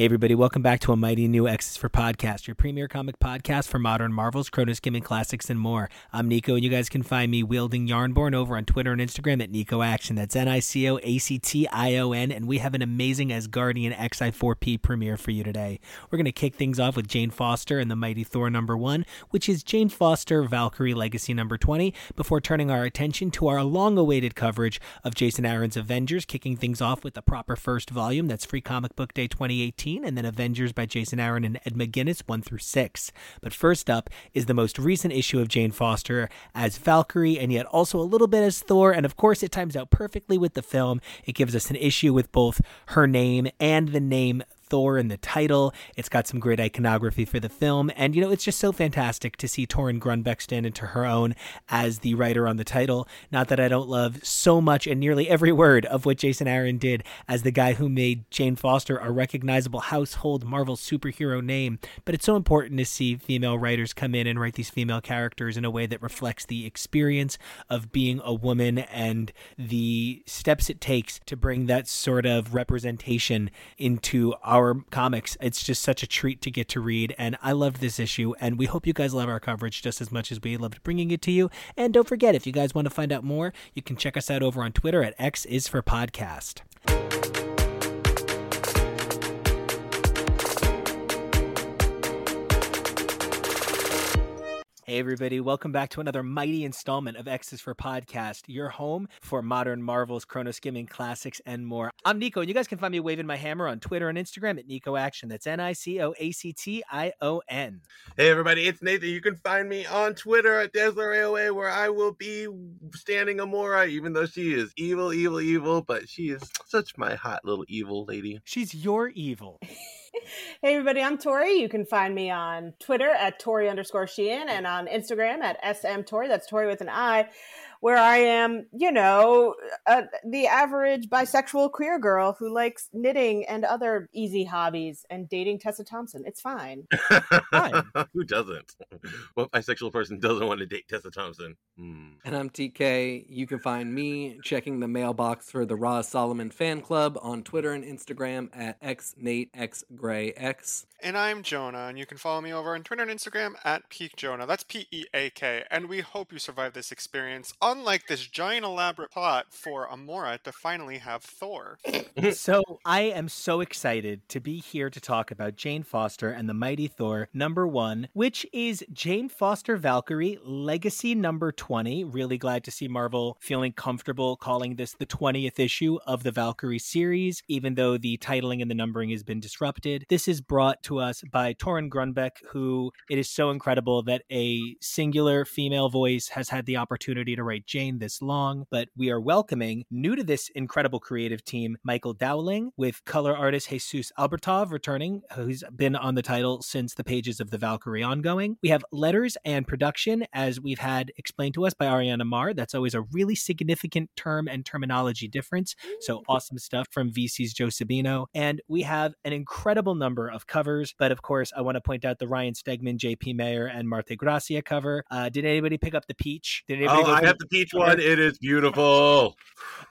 Hey, everybody, welcome back to a mighty new X's for Podcast, your premier comic podcast for modern Marvels, Chrono Skimming Classics, and more. I'm Nico, and you guys can find me wielding Yarnborn over on Twitter and Instagram at Nico Action. That's N I C O A C T I O N, and we have an amazing Asgardian XI4P premiere for you today. We're going to kick things off with Jane Foster and the Mighty Thor number one, which is Jane Foster Valkyrie Legacy number 20, before turning our attention to our long awaited coverage of Jason Aaron's Avengers, kicking things off with the proper first volume. That's Free Comic Book Day 2018 and then Avengers by Jason Aaron and Ed McGuinness 1 through 6. But first up is the most recent issue of Jane Foster as Valkyrie and yet also a little bit as Thor. And of course, it times out perfectly with the film. It gives us an issue with both her name and the name Thor in the title. It's got some great iconography for the film. And, you know, it's just so fantastic to see Torunn Grønbekk stand into her own as the writer on the title. Not that I don't love so much and nearly every word of what Jason Aaron did as the guy who made Jane Foster a recognizable household Marvel superhero name, but it's so important to see female writers come in and write these female characters in a way that reflects the experience of being a woman and the steps it takes to bring that sort of representation into our our comics. It's just such a treat to get to read, and I love this issue. And we hope you guys love our coverage just as much as we loved bringing it to you. And don't forget, if you guys want to find out more, you can check us out over on Twitter at X is for Podcast. Hey, everybody, welcome back to another mighty installment of X's for Podcast, your home for modern Marvels, Chrono Skimming, classics, and more. I'm Nico, and you guys can find me waving my hammer on Twitter and Instagram at Nico Action. That's N I C O A C T I O N. Hey, everybody, it's Nathan. You can find me on Twitter at Dazzler AOA, where I will be standing Amora, even though she is evil, evil, evil, but she is such my hot little evil lady. She's your evil. hey everybody, I'm Tori. You can find me on Twitter at Tori underscore Sheehan and on Instagram at SM Tori. That's Tori with an I where I am, you know, uh, the average bisexual queer girl who likes knitting and other easy hobbies and dating Tessa Thompson. It's fine. fine. who doesn't? What bisexual person doesn't want to date Tessa Thompson? Hmm. And I'm TK. You can find me checking the mailbox for the Roz Solomon fan club on Twitter and Instagram at xnateXgrayx. And I'm Jonah, and you can follow me over on Twitter and Instagram at Peak Jonah. That's P E A K. And we hope you survive this experience unlike this giant elaborate plot for Amora to finally have Thor. so I am so excited to be here to talk about Jane Foster and the Mighty Thor number one, which is Jane Foster Valkyrie Legacy number 20. Really glad to see Marvel feeling comfortable calling this the 20th issue of the Valkyrie series, even though the titling and the numbering has been disrupted. This is brought to us by Torunn Grønbekk, who it is so incredible that a singular female voice has had the opportunity to write Jane this long, but we are welcoming new to this incredible creative team, Michael Dowling, with color artist Jesus Aburtov returning, who's been on the title since the pages of the Valkyrie ongoing. We have letters and production, as we've had explained to us by Ariana Maher. That's always a really significant term and terminology difference. So awesome stuff from VC's Joe Sabino. And we have an incredible number of covers, but of course, I want to point out the Ryan Stegman, JP Mayer, and Marte Gracia cover. Uh, did anybody pick up the peach? Did anybody oh, I have the peach one. It is beautiful.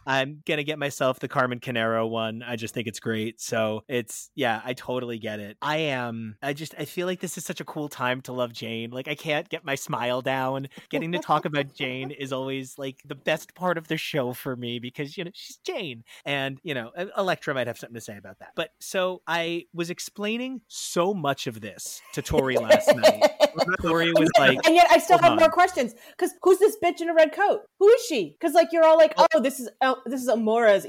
I'm gonna get myself the Carmen Carnero one. I just think it's great. So it's yeah, I totally get it. I am. I just I feel like this is such a cool time to love Jane. Like I can't get my smile down. Getting to talk about Jane is always like the best part of the show for me because you know she's Jane, and you know Elektra might have something to say about that. But so I was explaining so much of this to Tori last night. Tori was like, and yet I still have on. more questions because who's this bitch in a red coat? Coat? Who is she? Because like you're all like, oh. oh, this is oh, this is Amora's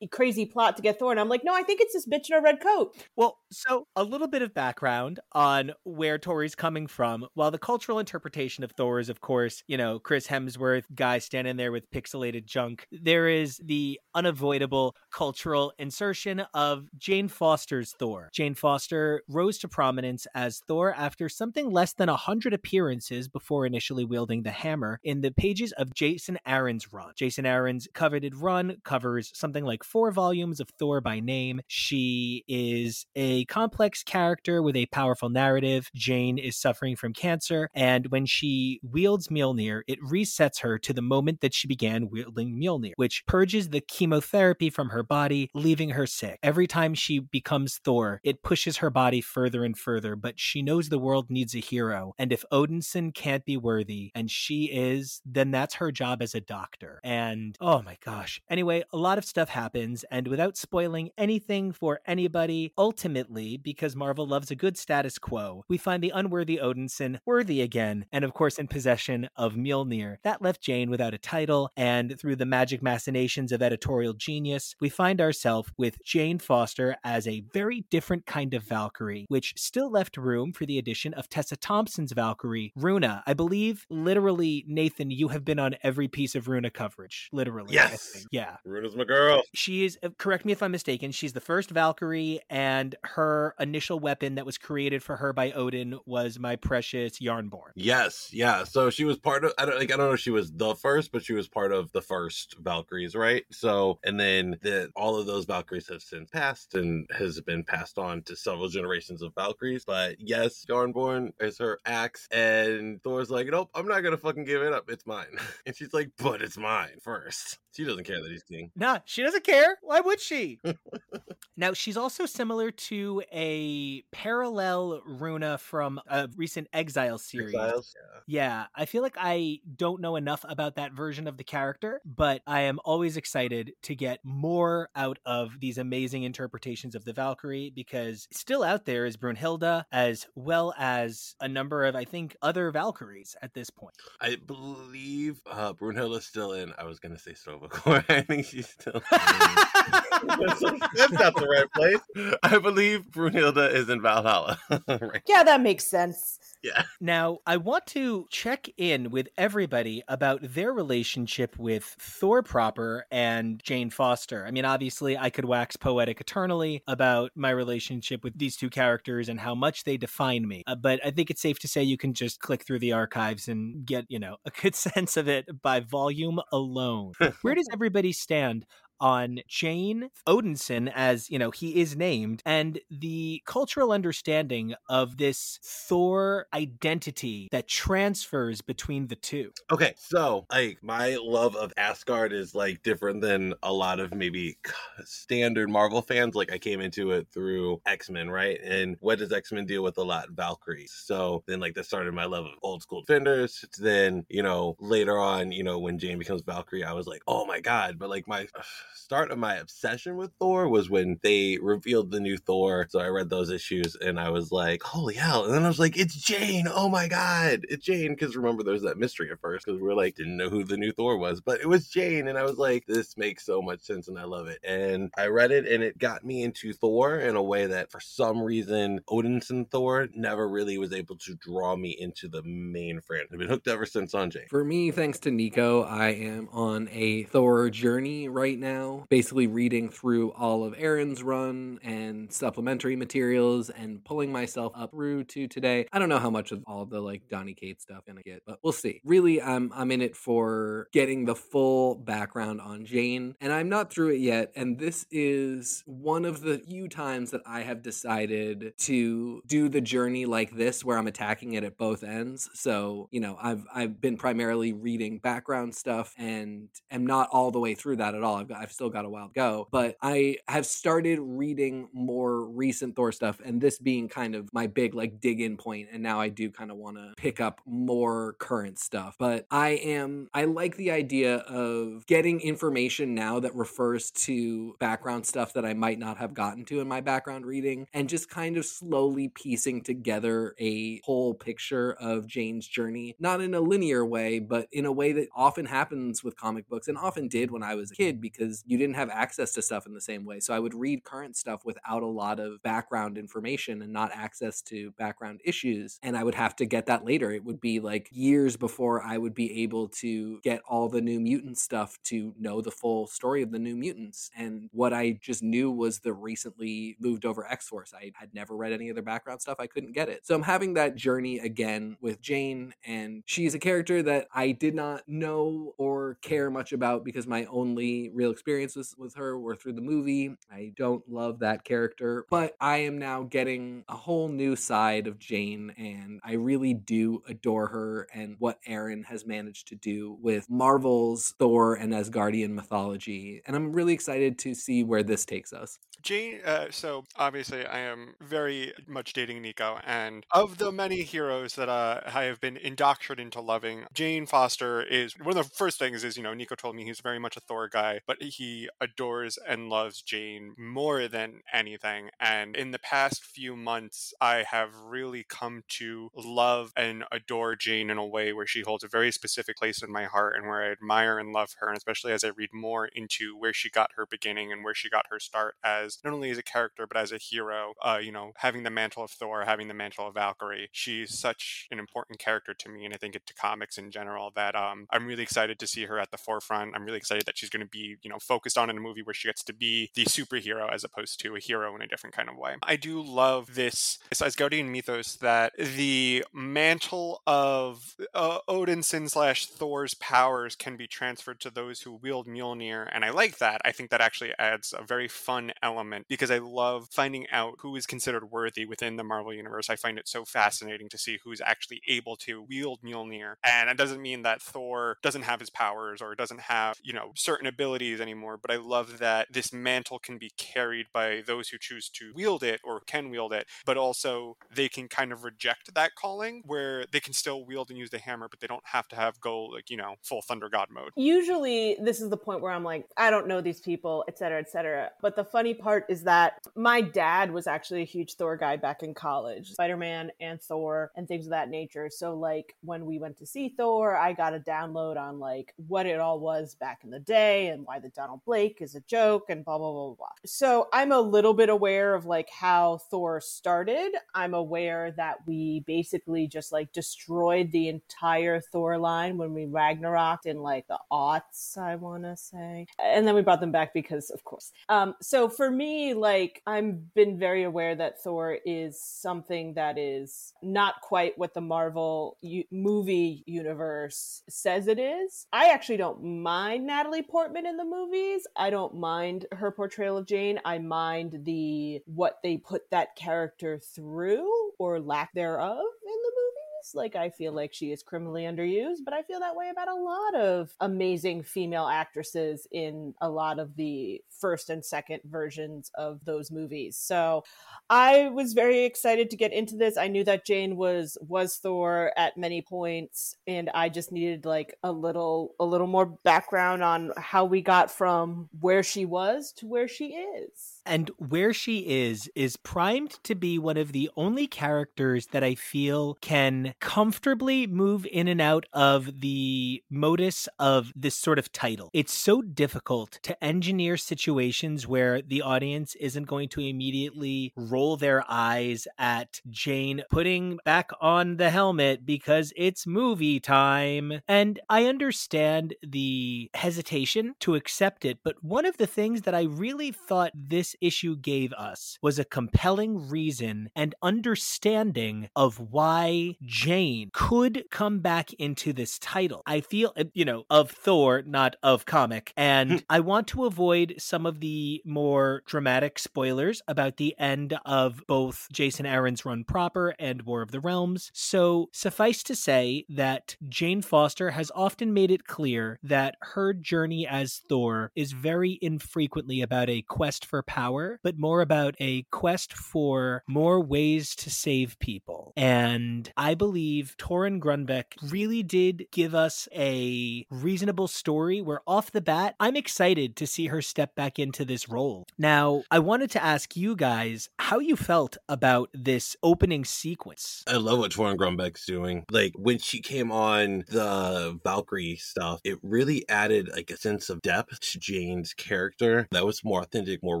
crazy plot to get Thor, and I'm like, no, I think it's this bitch in a red coat. Well, so a little bit of background on where Tori's coming from. While the cultural interpretation of Thor is, of course, you know, Chris Hemsworth guy standing there with pixelated junk, there is the unavoidable cultural insertion of Jane Foster's Thor. Jane Foster rose to prominence as Thor after something less than a hundred appearances before initially wielding the hammer in the pages of Jason Aaron's run. Jason Aaron's coveted run covers something like four volumes of Thor by name. She is a complex character with a powerful narrative. Jane is suffering from cancer, and when she wields Mjolnir, it resets her to the moment that she began wielding Mjolnir, which purges the chemotherapy from her body, leaving her sick. Every time she becomes Thor, it pushes her body further and further, but she knows the world needs a hero, and if Odinson can't be worthy, and she is, then that's her job as a doctor. And oh my gosh. Anyway, a lot of stuff happens, and without spoiling anything for anybody, ultimately, because Marvel loves a good status quo, we find the unworthy Odinson worthy again, and of course in possession of Mjolnir. That left Jane without a title, and through the magic machinations of editorial genius, we find ourselves with Jane Foster as a very different kind of Valkyrie, which still left room for the addition of Tessa Thompson's Valkyrie, Runa. I believe, literally, Nathan, you have been on every piece of Runa coverage. Literally. Yes. Yeah. Runa's my girl. She is, uh, correct me if I'm mistaken, she's the first Valkyrie, and her initial weapon that was created for her by Odin was my precious Yarnborn. Yes, yeah. So she was part of. I don't like. I don't know if she was the first, but she was part of the first Valkyries, right? So, and then the all of those Valkyries have since passed and has been passed on to several generations of Valkyries. But yes, Yarnborn is her axe, and Thor's like, nope, I'm not gonna fucking give it up. It's mine. And she's like, but it's mine first. She doesn't care that he's king. Nah, she doesn't care. Why would she? now, she's also similar to a parallel Runa from a recent Exile series. Exiles? Yeah, I feel like I don't know enough about that version of the character, but I am always excited to get more out of these amazing interpretations of the Valkyrie because still out there is Brunhilde, as well as a number of, I think, other Valkyries at this point. I believe uh, Brunhilde's still in. I was gonna say Sto-Vo-Kor. I think she's still. that's, that's not the right place. I believe Brunhilde is in Valhalla. right. Yeah, that makes sense. Yeah. Now, I want to check in with everybody about their relationship with Thor proper and Jane Foster. I mean, obviously, I could wax poetic eternally about my relationship with these two characters and how much they define me. Uh, but I think it's safe to say you can just click through the archives and get, you know, a good sense of it by volume alone. Where does everybody stand on Jane Odinson, as you know, he is named, and the cultural understanding of this Thor identity that transfers between the two. Okay, so like my love of Asgard is like different than a lot of maybe standard Marvel fans. Like I came into it through X Men, right? And what does X Men deal with a lot? Valkyries. So then like that started my love of old school defenders. Then you know later on, you know when Jane becomes Valkyrie, I was like, oh my god. But like my start of my obsession with Thor was when they revealed the new Thor. So I read those issues and I was like, holy hell. And then I was like, it's Jane. Oh my God. It's Jane. Because remember, there was that mystery at first because we were like, didn't know who the new Thor was, but it was Jane. And I was like, this makes so much sense and I love it. And I read it and it got me into Thor in a way that for some reason, Odinson Thor never really was able to draw me into the main franchise. I've been hooked ever since on Jane. For me, thanks to Nico, I am on a Thor journey right now, basically reading through all of Aaron's run and supplementary materials and pulling myself up through to today. I don't know how much of all the like Donny Cates stuff gonna get, but we'll see. Really, I'm I'm in it for getting the full background on Jane, and I'm not through it yet. And this is one of the few times that I have decided to do the journey like this, where I'm attacking it at both ends. So you know, I've I've been primarily reading background stuff and am not all the way through that at all. I've got, I've still got a while to go. But I have started reading more recent Thor stuff, and this being kind of my big like dig in point, and now I do kind of want to pick up more current stuff. But I am I like the idea of getting information now that refers to background stuff that I might not have gotten to in my background reading, and just kind of slowly piecing together a whole picture of Jane's journey, not in a linear way, but in a way that often happens with comic books and often did when I was a kid because you didn't have access to stuff in the same way. So I would read current stuff without a lot of background information and not access to background issues. And I would have to get that later. It would be like years before I would be able to get all the new mutant stuff to know the full story of the new mutants. And what I just knew was the recently moved over X Force. I had never read any of their background stuff. I couldn't get it. So I'm having that journey again with Jane, and she's a character that I did not know or care much about because my only real experiences with her were through the movie. I don't love that character, but I am now getting a whole new side of Jane, and I really do adore her and what Aaron has managed to do with Marvel's Thor and Asgardian mythology. And I'm really excited to see where this takes us. Jane, uh, so obviously I am very much dating Nico, and of the many heroes that uh, I have been indoctrinated into loving, Jane Foster is one of the first things is, you know, Nico told me he's very much a Thor guy, but he adores and loves Jane more than anything. And in the past few months, I have really come to love and adore Jane in a way where she holds a very specific place in my heart and where I admire and love her, and especially as I read more into where she got her beginning and where she got her start as not only as a character but as a hero. Uh, you know, having the mantle of Thor, having the mantle of Valkyrie, she's such an important character to me, and I think it to comics in general that um, I'm really excited to see her at the forefront. I'm really excited that she's going to be, you know, focused on in a movie where she gets to be the superhero as opposed to a hero in a different kind of way. I do love this, Asgardian mythos that the mantle of uh, Odinson slash Thor's powers can be transferred to those who wield Mjolnir, and I like that. I think that actually adds a very fun element because I love finding out who is considered worthy within the Marvel universe. I find it so fascinating to see who's actually able to wield Mjolnir, and it doesn't mean that Thor doesn't have his powers or doesn't have you know certain abilities anymore. But I love that this mantle can be carried by those who choose to wield it or can wield it, but also they can kind of reject that calling where they can still wield and use the hammer, but they don't have to have go like you know full thunder god mode. Usually, this is the point where I'm like, I don't know these people, et cetera, et cetera. But the funny part is that my dad was actually a huge Thor guy back in college, Spider Man and Thor and things of that nature. So, like, when we went to see Thor, I got a download on like what it all was back in the day and why the Donald Blake is a joke and blah, blah, blah, blah. So, I'm a little bit aware of like how Thor started. I'm aware that we basically just like destroyed the entire Thor line when we Ragnarok in like the aughts, I want to say. And then we brought them back because, of course. Um, so for me, like, I've been very aware that Thor is something that is not quite what the Marvel u- movie universe says it is. I actually don't mind Natalie Portman in the movies. I don't mind her portrayal of Jane. I mind the what they put that character through or lack thereof in the movies. Like, I feel like she is criminally underused, but I feel that way about a lot of amazing female actresses in a lot of the first and second versions of those movies. So I was very excited to get into this. I knew that Jane was was Thor at many points and I just needed like a little a little more background on how we got from where she was to where she is. And where she is, is primed to be one of the only characters that I feel can comfortably move in and out of the modus of this sort of title. It's so difficult to engineer situations where the audience isn't going to immediately roll their eyes at Jane putting back on the helmet because it's movie time. And I understand the hesitation to accept it, but one of the things that I really thought this issue gave us was a compelling reason and understanding of why Jane could come back into this title. I feel, you know, of Thor, not of comic. And hmm. I want to avoid some of the more dramatic spoilers about the end of both Jason Aaron's run proper and War of the Realms. So suffice to say that Jane Foster has often made it clear that her journey as Thor is very infrequently about a quest for power, but more about a quest for more ways to save people. And I believe Torunn Grønbekk really did give us a reasonable story where off the bat, I'm excited to see her step back into this role. Now, I wanted to ask you guys how you felt about this opening sequence. I love what Torunn Grønbekk's doing. Like when she came on the Valkyrie stuff, it really added like a sense of depth to Jane's character that was more authentic, more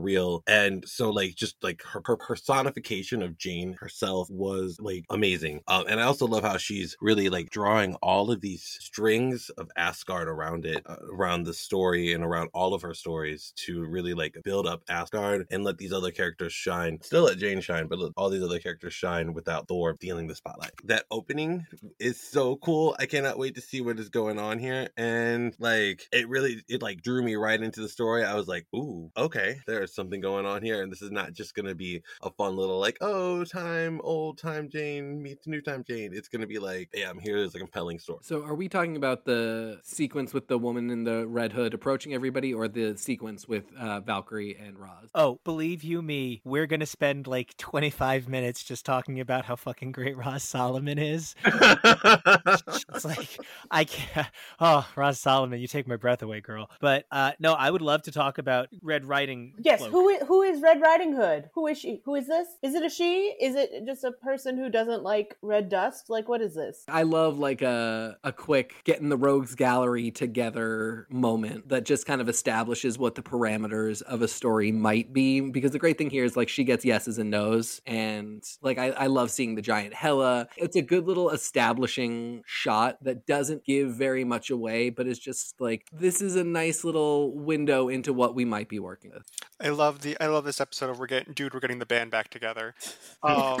real. And so like just like her, her personification of Jane herself was like amazing. Um, and I also love how she's really like drawing all of these strings of Asgard around it, uh, around the story and around all of her stories to really like build up Asgard and let these other characters shine. Still let Jane shine, but let all these other characters shine without Thor stealing the spotlight. That opening is so cool. I cannot wait to see what is going on here. And like it really it like drew me right into the story. I was like, ooh, okay, there's something going on here. And this is not just gonna be a fun little like, oh, time, old time Jane meets new time Jane. It's gonna be like, yeah, I'm here as a compelling story. So, are we talking about the sequence with the woman in the red hood approaching everybody, or the sequence with uh, Valkyrie and Roz? Oh, believe you me, we're gonna spend like 25 minutes just talking about how fucking great Roz Solomon is. it's like I can't. Oh, Roz Solomon, you take my breath away, girl. But uh, no, I would love to talk about Red Riding. Yes, Cloak. who is, who is Red Riding Hood? Who is she? Who is this? Is it a she? Is it just a person who doesn't like red dust? Like what is this? I love like a a quick getting the rogues gallery together moment that just kind of establishes what the parameters of a story might be. Because the great thing here is like she gets yeses and nos, and like I, I love seeing the giant Hela. It's a good little establishing shot that doesn't give very much away, but is just like this is a nice little window into what we might be working with. I love the I love this episode of we're getting dude we're getting the band back together. Um,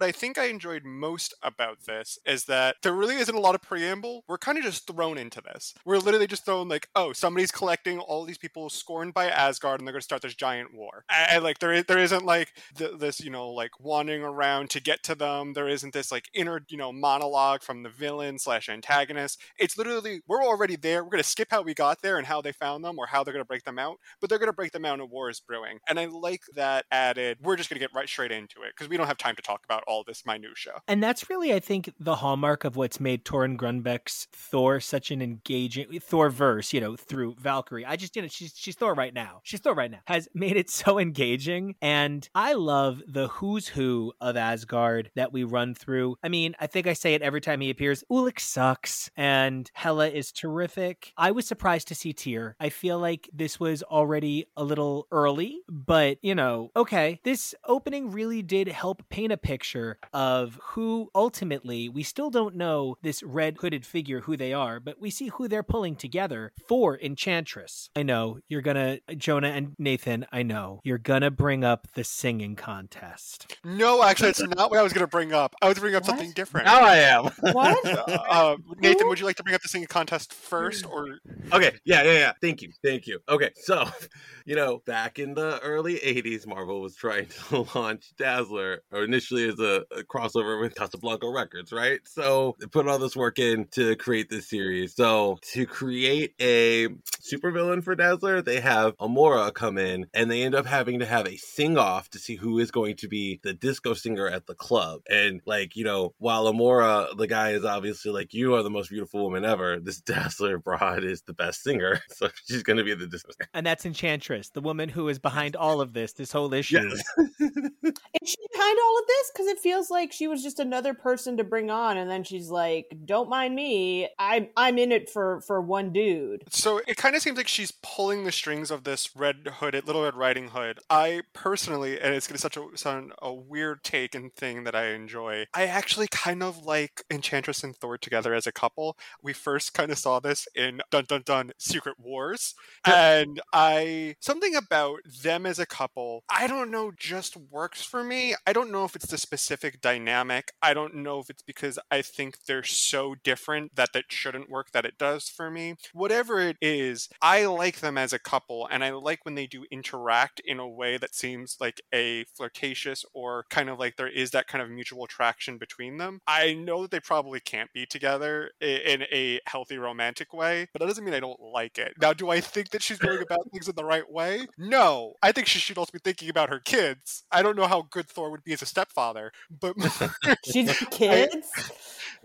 what I think I enjoyed most about this is that there really isn't a lot of preamble. We're kind of just thrown into this. We're literally just thrown like, oh, somebody's collecting all these people scorned by Asgard, and they're going to start this giant war. And, and, like there, is, there isn't like th- this, you know, like wandering around to get to them. There isn't this like inner, you know, monologue from the villain slash antagonist. It's literally we're already there. We're going to skip how we got there and how they found them or how they're going to break them out, but they're going to break them out and war is brewing. And I like that added. We're just going to get right straight into it because we don't have time to talk about all this minutia. And that's really, I think, the hallmark of what's made Torunn Grønbekk's Thor such an engaging Thor verse, you know, through Valkyrie. I just, you know, she's she's Thor right now. She's Thor right now. Has made it so engaging. And I love the who's who of Asgard that we run through. I mean, I think I say it every time he appears. Ulik sucks and Hela is terrific. I was surprised to see Tyr. I feel like this was already a little early, but you know, okay. This opening really did help paint a picture of who ultimately we still don't know this red hooded figure who they are, but we see who they're pulling together for Enchantress. I know you're gonna, Jonah and Nathan, I know you're gonna bring up the singing contest. No, actually, it's not what I was going to bring up. I was bringing up What? something different. Now I am. What? Uh, Nathan, would you like to bring up the singing contest first, or Okay, yeah, yeah, yeah. Thank you, thank you. Okay, so, you know, back in the early '80s, Marvel was trying to launch Dazzler, or initially as a, a crossover with Casablanca Records, right? So they put all this work in to create this series. So to create a supervillain for Dazzler, they have Amora come in, and they end up having to have a sing-off to see who is going to be the disco singer at the club. And like, you know, while Amora, the guy is obviously like, you are the most beautiful woman ever. This Dazzler broad is the best singer, so she's going to be the disco singer. And that's Enchantress, the woman who is behind all of this, this whole issue. Yes. Is she behind all of this? Because it feels like she was just another person to bring on, and then she's like, "Don't mind me. I'm I'm in it for for one dude." so it kind kind of seems like she's pulling the strings of this Red Hood, Little Red Riding Hood. I personally, and it's going to such a sound a weird take and thing that I enjoy. I actually kind of like Enchantress and Thor together as a couple. We first kind of saw this in Dun Dun Dun Secret Wars, and I something about them as a couple. I don't know, just works for me. I don't know if it's the specific dynamic. I don't know if it's because I think they're so different that that shouldn't work that it does for me. Whatever it is, I like them as a couple, and I like when they do interact in a way that seems like a flirtatious or kind of like there is that kind of mutual attraction between them. I know that they probably can't be together in a healthy romantic way, but that doesn't mean I don't like it. Now, do I think that she's going about things in the right way? No. I think she should also be thinking about her kids. I don't know how good Thor would be as a stepfather, but she's kids. I,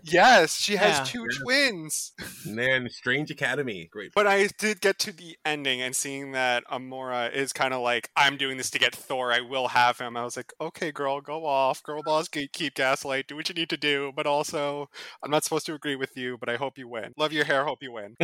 yes, she has yeah. two yeah. twins. Man, Strange Academy, great. But I did get to the ending and seeing that Amora is kind of like, "I'm doing this to get Thor. I will have him." I was like, "Okay, girl, go off. Girl boss, keep gaslight. Do what you need to do." But also, I'm not supposed to agree with you, but I hope you win. Love your hair. Hope you win.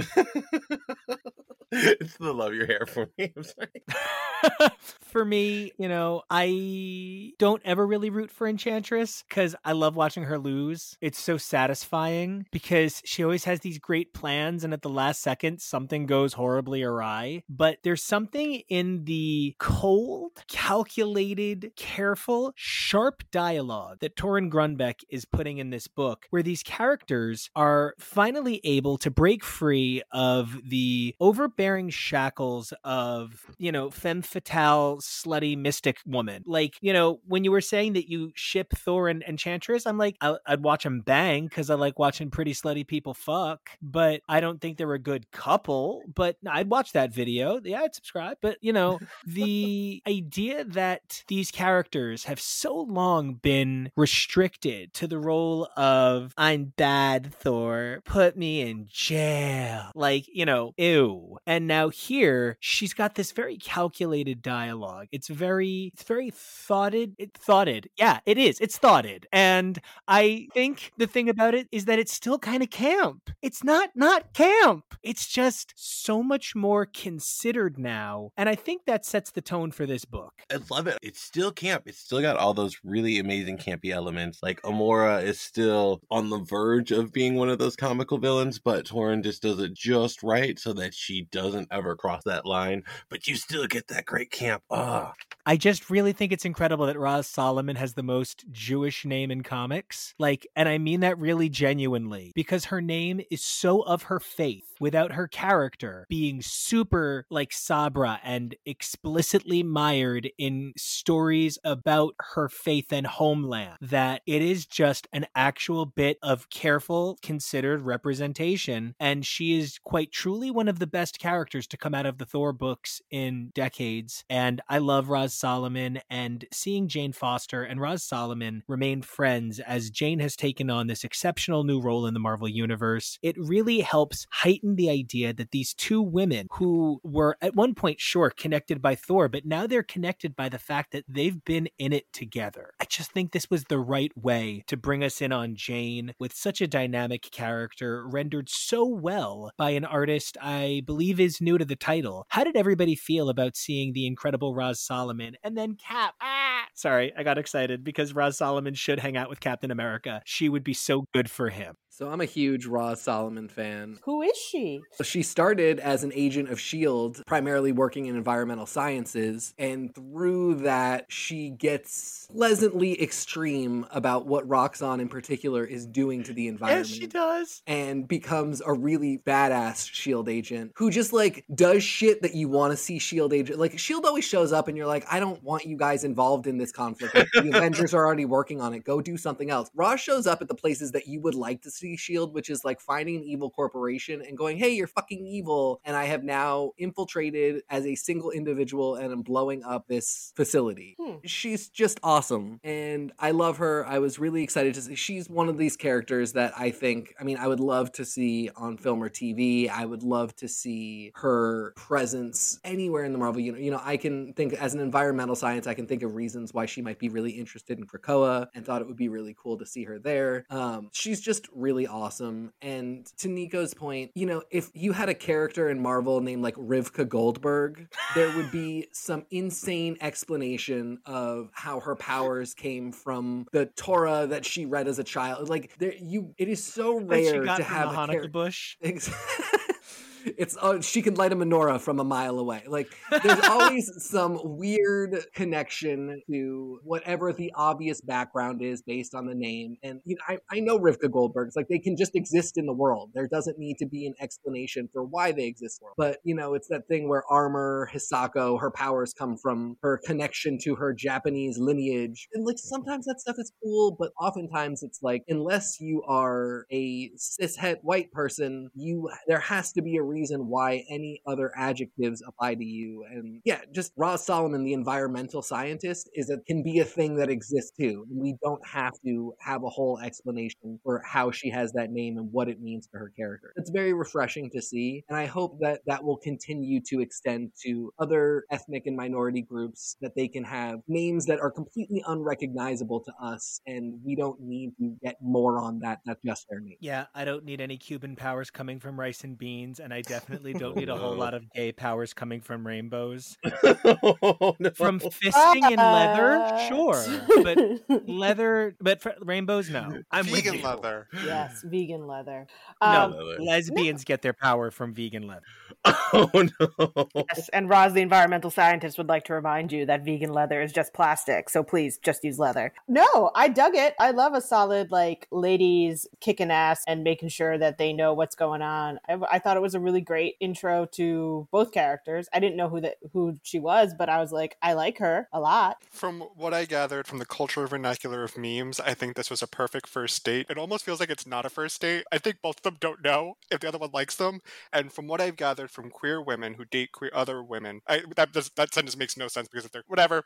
it's the love your hair for me. I'm sorry. for me, you know, I don't ever really root for Enchantress because I love watching her lose. It's so satisfying because she always has these great plans, and at the last second, something goes horribly awry. But there's something in the cold, calculated, careful, sharp dialogue that Torunn Grønbekk is putting in this book, where these characters are finally able to break free of the overbearing shackles of, you know, femme fatale, slutty mystic woman. Like, you know, when you were saying that you ship Thor and Enchantress, I'm like, I- would watch them bang because I like watching pretty slutty people fuck, but I don't think they're a good couple. But I'd watch that video. Yeah, I'd subscribe. But, you know, the idea that these characters have so long been restricted to the role of I'm bad Thor, put me in jail. Like, you know, ew. And now here, she's got this very calculated dialogue. It's very, it's very thoughted. It thoughted. Yeah, it is. It's thoughted. And I think the thing about it is that it's still kind of camp. It's not not camp. It's just so much more considered now. And I think that sets the tone for this book. I love it. It's still camp. It's still got all those really amazing campy elements. Like Amora is still on the verge of being one of those comical villains, but Torunn just does it just right so that she doesn't ever cross that line. But you still get that great camp. Ah. I just really think it's incredible that Roz Solomon has the most Jewish name in comics. Like, and I mean that really genuinely because her name is so of her faith without her character being super like Sabra and explicitly mired in stories about her faith and homeland that it is just an actual bit of careful, considered representation. And she is quite truly one of the best characters to come out of the Thor books in decades. And I love Roz Solomon and seeing Jane Foster and Roz Solomon remain friends as Jane has taken on this exceptional new role in the Marvel Universe. It really helps heighten the idea that these two women who were at one point, sure, connected by Thor, but now they're connected by the fact that they've been in it together. I just think this was the right way to bring us in on Jane with such a dynamic character rendered so well by an artist I believe is new to the title. How did everybody feel about seeing the incredible Roz Solomon and then Cap? Ah! Sorry, I got excited because Roz Solomon should hang out with Captain America. She would be so good for him. So I'm a huge Roz Solomon fan. Who is she? She started as an agent of S.H.I.E.L.D., primarily working in environmental sciences. And through that, she gets pleasantly extreme about what Roxxon in particular is doing to the environment. Yes, she does. And becomes a really badass S.H.I.E.L.D. agent who just like does shit that you want to see S.H.I.E.L.D. agent. Like, S.H.I.E.L.D. always shows up and you're like, I don't want you guys involved in this conflict. Like, the Avengers are already working on it. Go do something else. Roz shows up at the places that you would like to see Shield, which is like finding an evil corporation and going, "Hey, you're fucking evil," and I have now infiltrated as a single individual and I'm blowing up this facility. Hmm. She's just awesome, and I love her. I was really excited to see. She's one of these characters that I think. I mean, I would love to see on film or TV. I would love to see see her presence anywhere in the Marvel universe. You know, I can think as an environmental science, I can think of reasons why she might be really interested in Krakoa and thought it would be really cool to see her there. Um, she's just really awesome. And to Nico's point, you know, if you had a character in Marvel named like Rivka Goldberg, there would be some insane explanation of how her powers came from the Torah that she read as a child. Like there, you, it is so rare got to have a Hanukkah character. bush. Ex- it's uh, she can light a menorah from a mile away. Like there's always some weird connection to whatever the obvious background is based on the name. And you know, I, I know Rivka Goldberg's like they can just exist in the world. There doesn't need to be an explanation for why they exist. the. But you know, it's that thing where Armor Hisako, her powers come from her connection to her Japanese lineage. And like sometimes that stuff is cool, but oftentimes it's like unless you are a cishet white person, you there has to be a reason why any other adjectives apply to you. And yeah, just Roz Solomon, the environmental scientist, is a can be a thing that exists too. We don't have to have a whole explanation for how she has that name and what it means to her character. It's very refreshing to see, and I hope that that will continue to extend to other ethnic and minority groups that they can have names that are completely unrecognizable to us, and we don't need to get more on that. That's just their name. Yeah, I don't need any Cuban powers coming from rice and beans, and I definitely don't need a whole lot of gay powers coming from rainbows. oh, no. From fisting in leather, sure, but leather, but for rainbows, no. I'm Vegan leather. yes, vegan leather. No, Um, Leather. lesbians get their power from vegan leather. oh no. yes, and Roz, the environmental scientist, would like to remind you that vegan leather is just plastic. So please, just use leather. No, I dug it. I love a solid like ladies kicking ass and making sure that they know what's going on. I, I thought it was a really great intro to both characters. I didn't know who that who she was, but I was like, I like her a lot. From what I gathered from the cultural vernacular of memes, I think this was a perfect first date. It almost feels like it's not a first date. I think both of them don't know if the other one likes them. And from what I've gathered from queer women who date queer other women, I, that does, that sentence makes no sense because if they're whatever.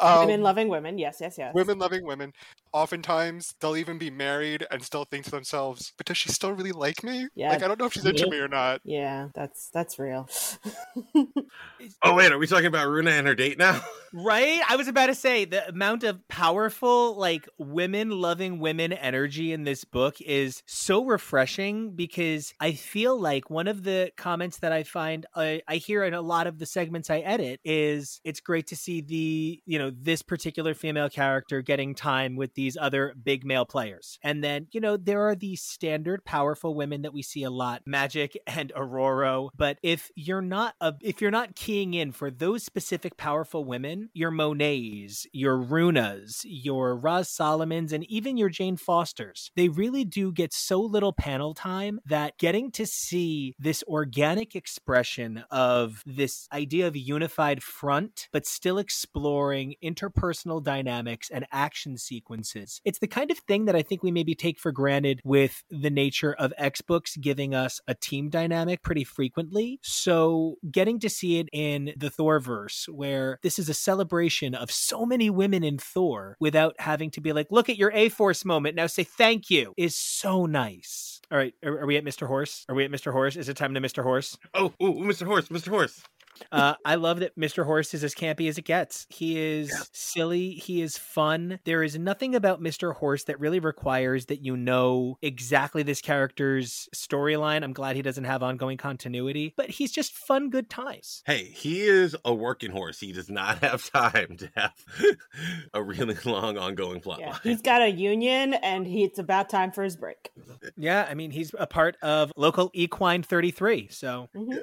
Um, women loving women. Yes, yes, yes. women loving women. Oftentimes, they'll even be married and still think to themselves, "But does she still really like me? Yeah. Like I don't know if she's into me or not." Yeah, that's that's real. Oh wait, are we talking about Runa and her date now? Right? I was about to say the amount of powerful, like women loving women energy in this book is so refreshing because I feel like one of the comments that I find I, I hear in a lot of the segments I edit is it's great to see the, you know, this particular female character getting time with these other big male players. And then, you know, there are these standard powerful women that we see a lot, Magik and Aurora. But if you're not a, if you're not keying in for those specific powerful women, your Monets, your Runas, your Roz Solomons, and even your Jane Fosters, they really do get so little panel time that getting to see this organic expression of this idea of a unified front, but still exploring interpersonal dynamics and action sequences. It's the kind of thing that I think we maybe take for granted with the nature of X books giving us a team dynamic pretty frequently. So getting to see it in the Thorverse, where this is a celebration of so many women in Thor without having to be like, look at your A Force moment, now say thank you, is so nice. All right, are, are we at Mr. Horse? Are we at Mr. Horse? Is it time to Mr. Horse? Oh, ooh, Mr. Horse, Mr. Horse. Uh, I love that Mr. Horse is as campy as it gets. He is Yeah. silly. He is fun. There is nothing about Mr. Horse that really requires that you know exactly this character's storyline. I'm glad he doesn't have ongoing continuity, but he's just fun, good times. Hey, he is a working horse. He does not have time to have a really long ongoing plot Yeah, line. he's got a union, and he, it's about time for his break. Yeah, I mean, he's a part of local Equine 33. So Mhm.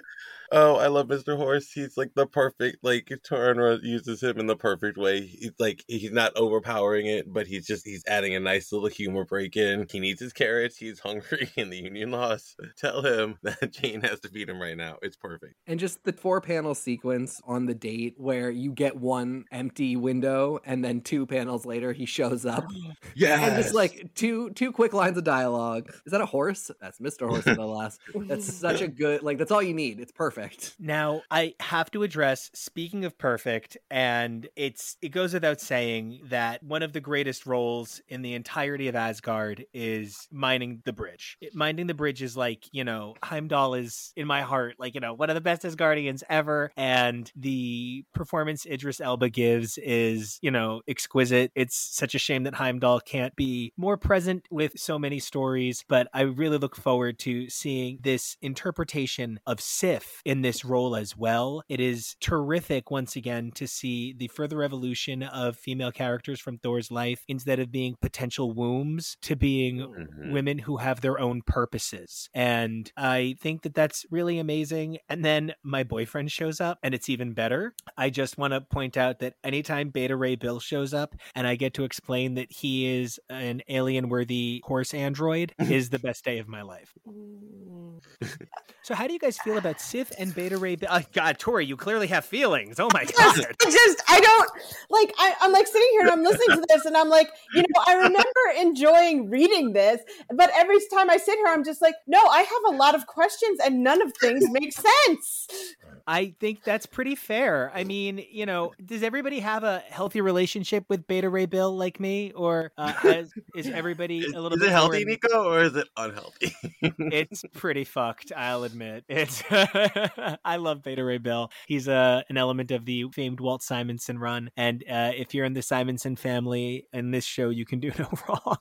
Oh, I love Mr. Horse. He's like the perfect, like Torunra uses him in the perfect way. He's like he's not overpowering it, but he's just he's adding a nice little humor break in. He needs his carrots. He's hungry, and the Union lost. Tell him that Jane has to feed him right now. It's perfect. And just the four panel sequence on the date where you get one empty window and then two panels later he shows up Yeah, and just like two two quick lines of dialogue. Is that a horse? That's Mr. Horse in the last. That's such a good like that's all you need. It's perfect. Perfect. Now, I have to address speaking of perfect and it's it goes without saying that one of the greatest roles in the entirety of Asgard is mining the bridge. It, mining the bridge is like, you know, Heimdall is in my heart like, you know, one of the best Asgardians ever and the performance Idris Elba gives is, you know, exquisite. It's such a shame that Heimdall can't be more present with so many stories, but I really look forward to seeing this interpretation of Sif in this role as well. It is terrific once again to see the further evolution of female characters from Thor's life instead of being potential wombs to being Mhm. women who have their own purposes. And I think that that's really amazing. And then my boyfriend shows up and it's even better. I just want to point out that anytime Beta Ray Bill shows up and I get to explain that he is an alien worthy horse android is the best day of my life. So how do you guys feel about Sif and Beta Ray Bill? Oh, God, Tori, you clearly have feelings. Oh my Yes, God. I just I don't like I, I'm like sitting here and I'm listening to this and I'm like, you know, I remember enjoying reading this, but every time I sit here, I'm just like, no, I have a lot of questions and none of things make sense. I think that's pretty fair. I mean, you know, does everybody have a healthy relationship with Beta Ray Bill like me, or uh, has, is everybody a little is bit it healthy, in- Nico, or is it unhealthy? it's pretty fucked. I'll admit. it. I love Beta Ray Bill. He's a an element of the famed Walt Simonson run, and uh, if you're in the Simonson family in this show, you can do no wrong.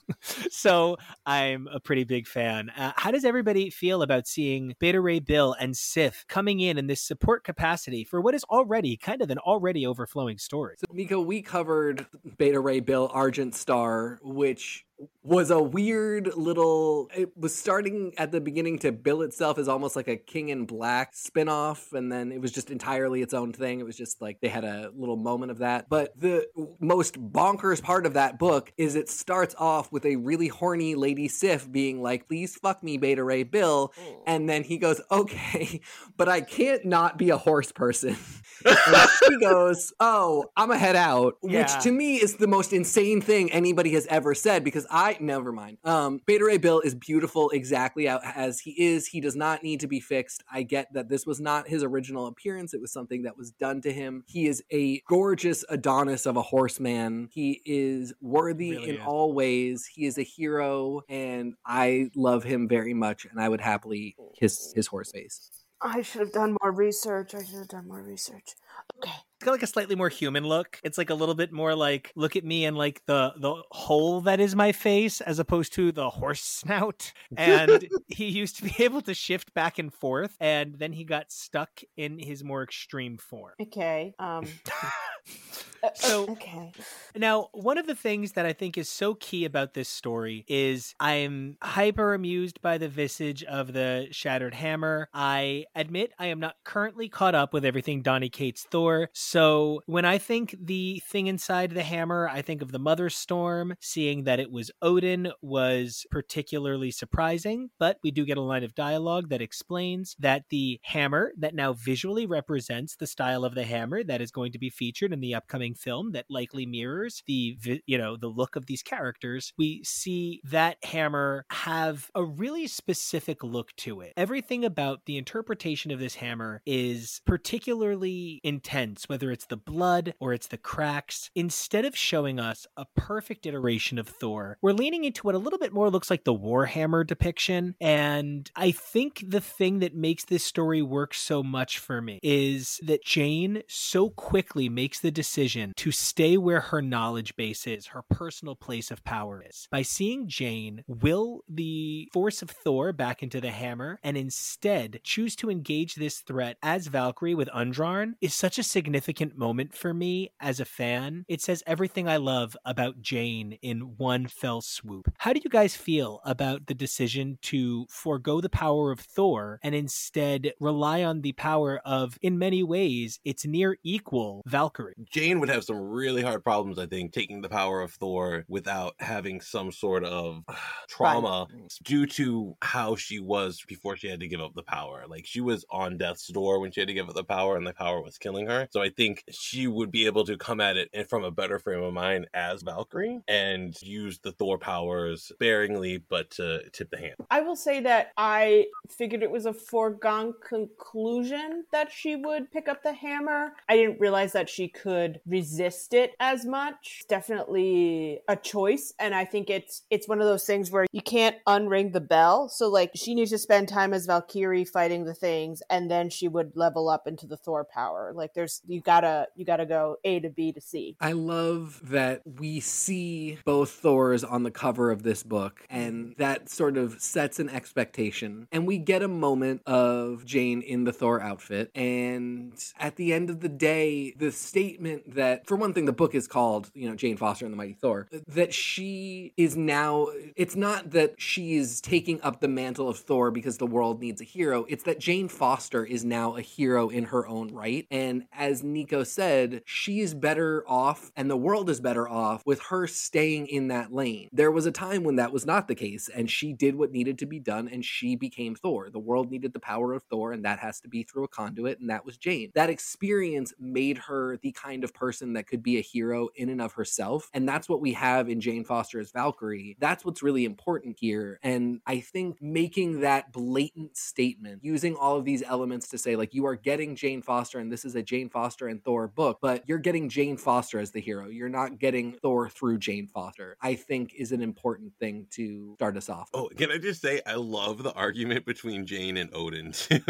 so I'm a pretty big fan. Uh, how does everybody feel about seeing Beta Ray Bill and Sif coming in in this support capacity for what is already kind of an already overflowing story? So, Nico, we covered Beta Ray Bill Argent Star, which was a weird little. It was starting at the beginning to bill itself as almost like a King in Black spinoff, and then it was just entirely its own thing. It was just like they had a little moment of that. But the most bonkers part of that book is it starts off with a really horny Lady Sif being like, "Please fuck me, Beta Ray Bill," oh. and then he goes, "Okay, but I can't not be a horse person." and she goes, "Oh, I'm gonna head out," Yeah. which to me is the most insane thing anybody has ever said because I never mind. Um, Beta Ray Bill is beautiful exactly out as he is. He does not need to be fixed. I get that this was not his original appearance; it was something that was done to him. He is a gorgeous Adonis of a horseman. He is worthy Really in is. all ways. He is a hero, and I love him very much. And I would happily kiss his horse face. I should have done more research. I should have done more research. Okay. It's got like a slightly more human look. It's like a little bit more like look at me and like the the hole that is my face as opposed to the horse snout. And he used to be able to shift back and forth and then he got stuck in his more extreme form. Okay. Um uh, uh, So- okay. Now, one of the things that I think is so key about this story is I'm hyper amused by the visage of the Shattered Hammer. I admit I am not currently caught up with everything Donny Cates Thor. So when I think the thing inside the hammer, I think of the Mother Storm. Seeing that it was Odin was particularly surprising, but we do get a line of dialogue that explains that the hammer that now visually represents the style of the hammer that is going to be featured in the upcoming film that likely mirrors the you know the look of these characters we see that hammer have a really specific look to it everything about the interpretation of this hammer is particularly intense whether it's the blood or it's the cracks instead of showing us a perfect iteration of thor we're leaning into what a little bit more looks like the warhammer depiction. And i think the thing that makes this story work so much for me is that jane so quickly makes the decision to stay where her knowledge base is her personal place of power is by seeing jane will the force of thor back into the hammer and instead choose to engage this threat as valkyrie with Undrjarn is such a significant moment for me as a fan. It says everything i love about jane in one fell swoop. How do you guys feel about the decision to forego the power of thor and instead rely on the power of in many ways its near equal valkyrie? Jane would have some really hard problems, I think, taking the power of Thor without having some sort of trauma due to how she was before she had to give up the power. Like she was on death's door when she had to give up the power, and the power was killing killing her. So I think she would be able to come at it from a better frame of mind as Valkyrie and use the Thor powers sparingly, but to tip the hand. I will say that I figured it was a foregone conclusion that she would pick up the hammer. I didn't realize that she could resist it as much. It's definitely a choice, and I think it's it's one of those things where you can't unring the bell. So like she needs to spend time as Valkyrie fighting the things, and then she would level up into the Thor power. Like there's you gotta you gotta go A to B to C. I love that we see both Thors on the cover of this book, and mm-hmm. that sort of sets an expectation. And we get a moment of Jane in the Thor outfit. And at the end of the day, the statement that, for one thing, the book is called, you know, Jane Foster and the Mighty Thor, that she is now, it's not that she is taking up the mantle of Thor because the world needs a hero. It's that Jane Foster is now a hero in her own right. And as Nico said, she is better off and the world is better off with her staying in that lane. There was a time when that was not the case, and she did what needed to be done and she became Thor. The world needed the power of Thor, and that has to be through a conduit, and that was Jane. That experience made her the kind of person that could be a hero in and of herself. And that's what we have in Jane Foster as Valkyrie. That's what's really important here. And I think making that blatant statement, using all of these elements to say, like, you are getting Jane Foster, and this is a Jane Foster and Thor book, but you're getting Jane Foster as the hero. You're not getting Thor through Jane Foster, I think is an important thing to start us off. Oh, can I just say I love the argument between Jane and Odin too.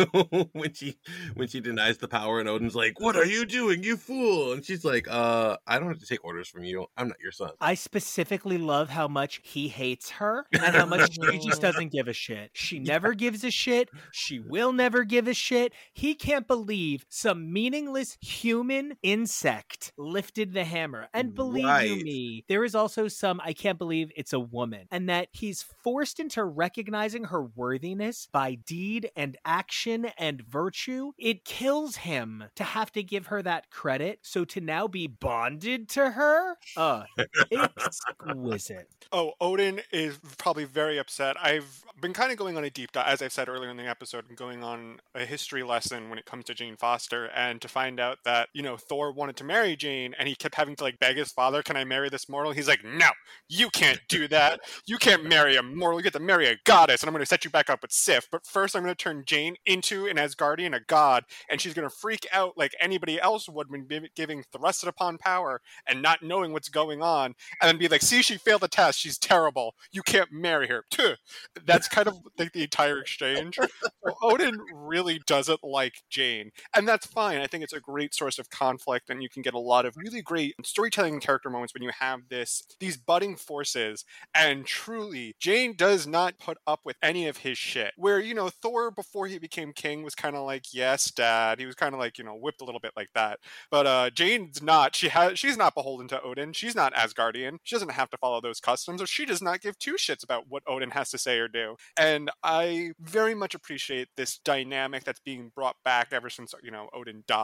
when she when she denies the power and Odin's like, "What are you doing, you fool?" And she's like, "Uh, I don't have to take orders from you. I'm not your son." I specifically love how much he hates her and how much she just doesn't give a shit. She never gives a shit. She will never give a shit. He can't believe some meaningless human insect lifted the hammer. And believe you me, there is also some I can't believe it's a woman and that he's forced into recognizing her worthiness by deed and action and virtue. It kills him to have to give her that credit. So to now be bonded to her, uh, exquisite. Oh, Odin is probably very upset. I've been kind of going on a deep dive, as I've said earlier in the episode, and going on a history lesson when it comes to Jane Foster, and to find out that, you know, Thor wanted to marry Jane, and he kept having to, like, beg his father, Can I marry this mortal? He's like, No, you can't do that. You can't marry a mortal. You get to marry a goddess, and I'm going to set you back up with Sif. But first, I'm going to turn Jane into an Asgardian, a god, and she's going to freak out like anybody else would when giving thrusted upon power and not knowing what's going on, and then be like, See, she failed the test. She's terrible. You can't marry her. That's kind of like the entire exchange. Odin really doesn't like Jane, and that's fine. I think it's a great source of conflict, and you can get a lot of really great storytelling and character moments when you have this these budding forces. And truly, Jane does not put up with any of his shit. Where you know Thor before he became king was kind of like, "Yes, Dad." He was kind of like you know whipped a little bit like that. But uh, Jane's not. She has. She's not beholden to Odin. She's not Asgardian. She doesn't have to follow those customs, or she does not give two shits about what Odin has to say or do. And I very much appreciate this dynamic that's being brought back ever since you know Odin died.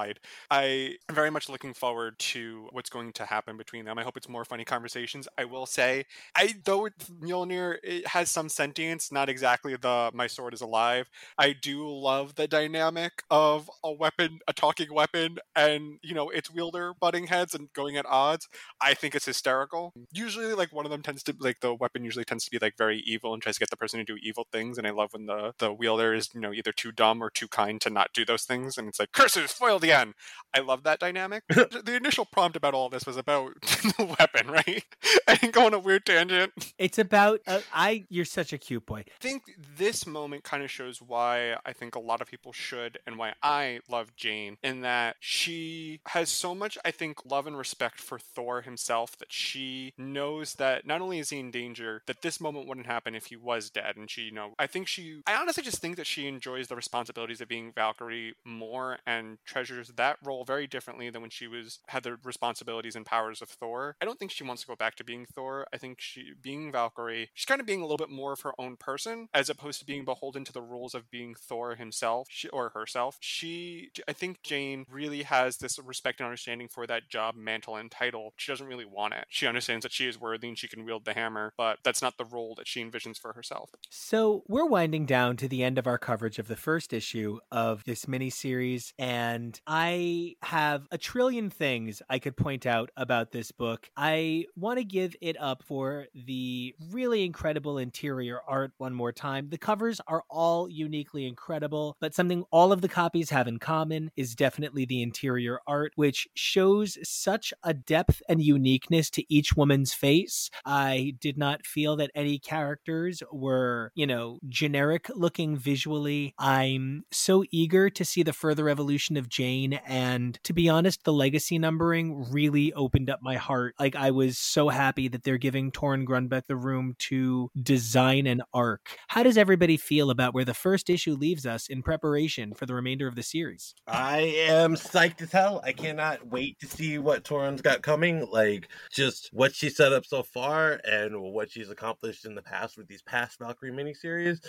I am very much looking forward to what's going to happen between them. I hope it's more funny conversations. I will say, I though Mjolnir it has some sentience, not exactly the my sword is alive. I do love the dynamic of a weapon, a talking weapon, and you know its wielder butting heads and going at odds. I think it's hysterical. Usually, like one of them tends to like the weapon usually tends to be like very evil and tries to get the person to do evil things. And I love when the the wielder is you know either too dumb or too kind to not do those things, and it's like curses foiled again. I love that dynamic. the initial prompt about all this was about the weapon, right? I didn't go on a weird tangent. It's about uh, I. You're such a cute boy. I think this moment kind of shows why I think a lot of people should and why I love Jane in that she has so much, I think, love and respect for Thor himself that she knows that not only is he in danger, that this moment wouldn't happen if he was dead. And she, you know, I think she, I honestly just think that she enjoys the responsibilities of being Valkyrie more and treasures that role very differently than when she was, had the responsibilities and powers of Thor. I don't think she wants to go back to being Thor. I think she, being Valkyrie, she's kind of being a little bit more of her own person as opposed to being beholden to the rules of being Thor himself she, or herself. She, I think Jane really has this respect and understanding for that job, mantle, and title. She doesn't really want it. She understands that she is worthy and she can wield the hammer, but that's not the role that she envisions for herself. So, we're winding down to the end of our coverage of the first issue of this miniseries, and I have a trillion things I could point out about this book. I want to give it up for the really incredible interior art one more time. The covers are all uniquely incredible, but something all of the copies have in common is definitely the interior art, which shows such a depth and uniqueness to each woman's face. I did not feel that any characters were you know, generic looking visually. I'm so eager to see the further evolution of Jane. And to be honest, the legacy numbering really opened up my heart. Like, I was so happy that they're giving Torunn Grønbekk the room to design an arc. How does everybody feel about where the first issue leaves us in preparation for the remainder of the series? I am psyched as hell. I cannot wait to see what Torunn's got coming. Like, just what she set up so far and what she's accomplished in the past with these past Valkyrie miniseries.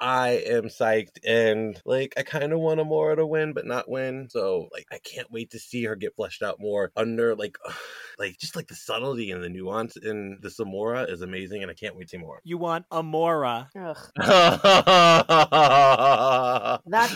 I am psyched and like I kind of want a Amora to win, but not win. So like I can't wait to see her get fleshed out more under like like just like the subtlety and the nuance in the Samora is amazing, and I can't wait to see more. You want Amora? That's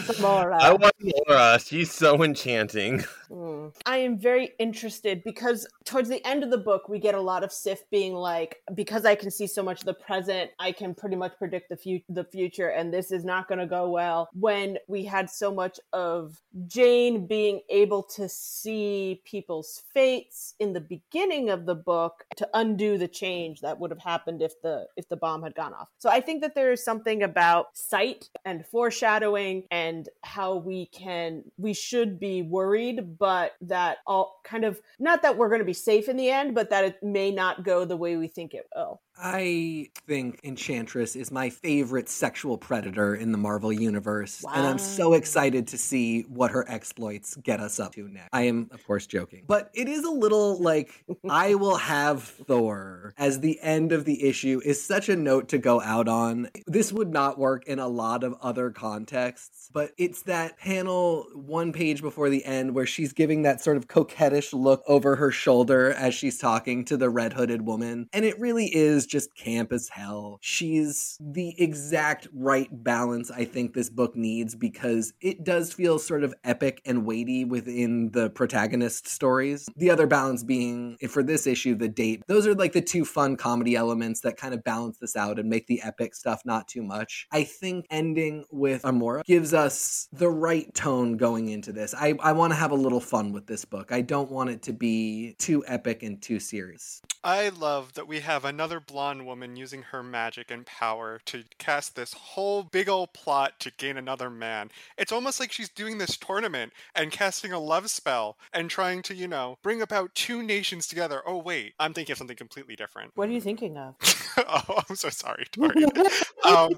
Amora. I want Amora. She's so enchanting. Mm. I am very interested because towards the end of the book, we get a lot of Sif being like, because I can see so much of the present, I can pretty much predict the, fu- the future, and this is not going to go well. When we had so much of Jane being able to see people's fates in the beginning of the book to undo the change that would have happened if the if the bomb had gone off. So I think that there is something about sight and foreshadowing and how we can we should be worried but that all kind of not that we're going to be safe in the end, but that it may not go the way we think it will. I think Enchantress is my favorite sexual predator in the Marvel universe, wow. and I'm so excited to see what her exploits get us up to next. I am, of course, joking, but it is a little like I will have Thor as the end of the issue is such a note to go out on. This would not work in a lot of other contexts, but it's that panel one page before the end where she's giving that sort of coquettish look over her shoulder as she's talking to the red hooded woman, and it really is just camp as hell. She's the exact right balance I think this book needs because it does feel sort of epic and weighty within the protagonist stories. The other balance being, for this issue, the date. Those are like the two fun comedy elements that kind of balance this out and make the epic stuff not too much. I think ending with Amora gives us the right tone going into this. I, I want to have a little fun with this book. I don't want it to be too epic and too serious. I love that we have another blonde woman using her magic and power to cast this whole big old plot to gain another man. It's almost like she's doing this tournament and casting a love spell and trying to, you know, bring about two nations together. Oh, wait, I'm thinking of something completely different. What are you thinking of? oh, I'm so sorry, Tori. um,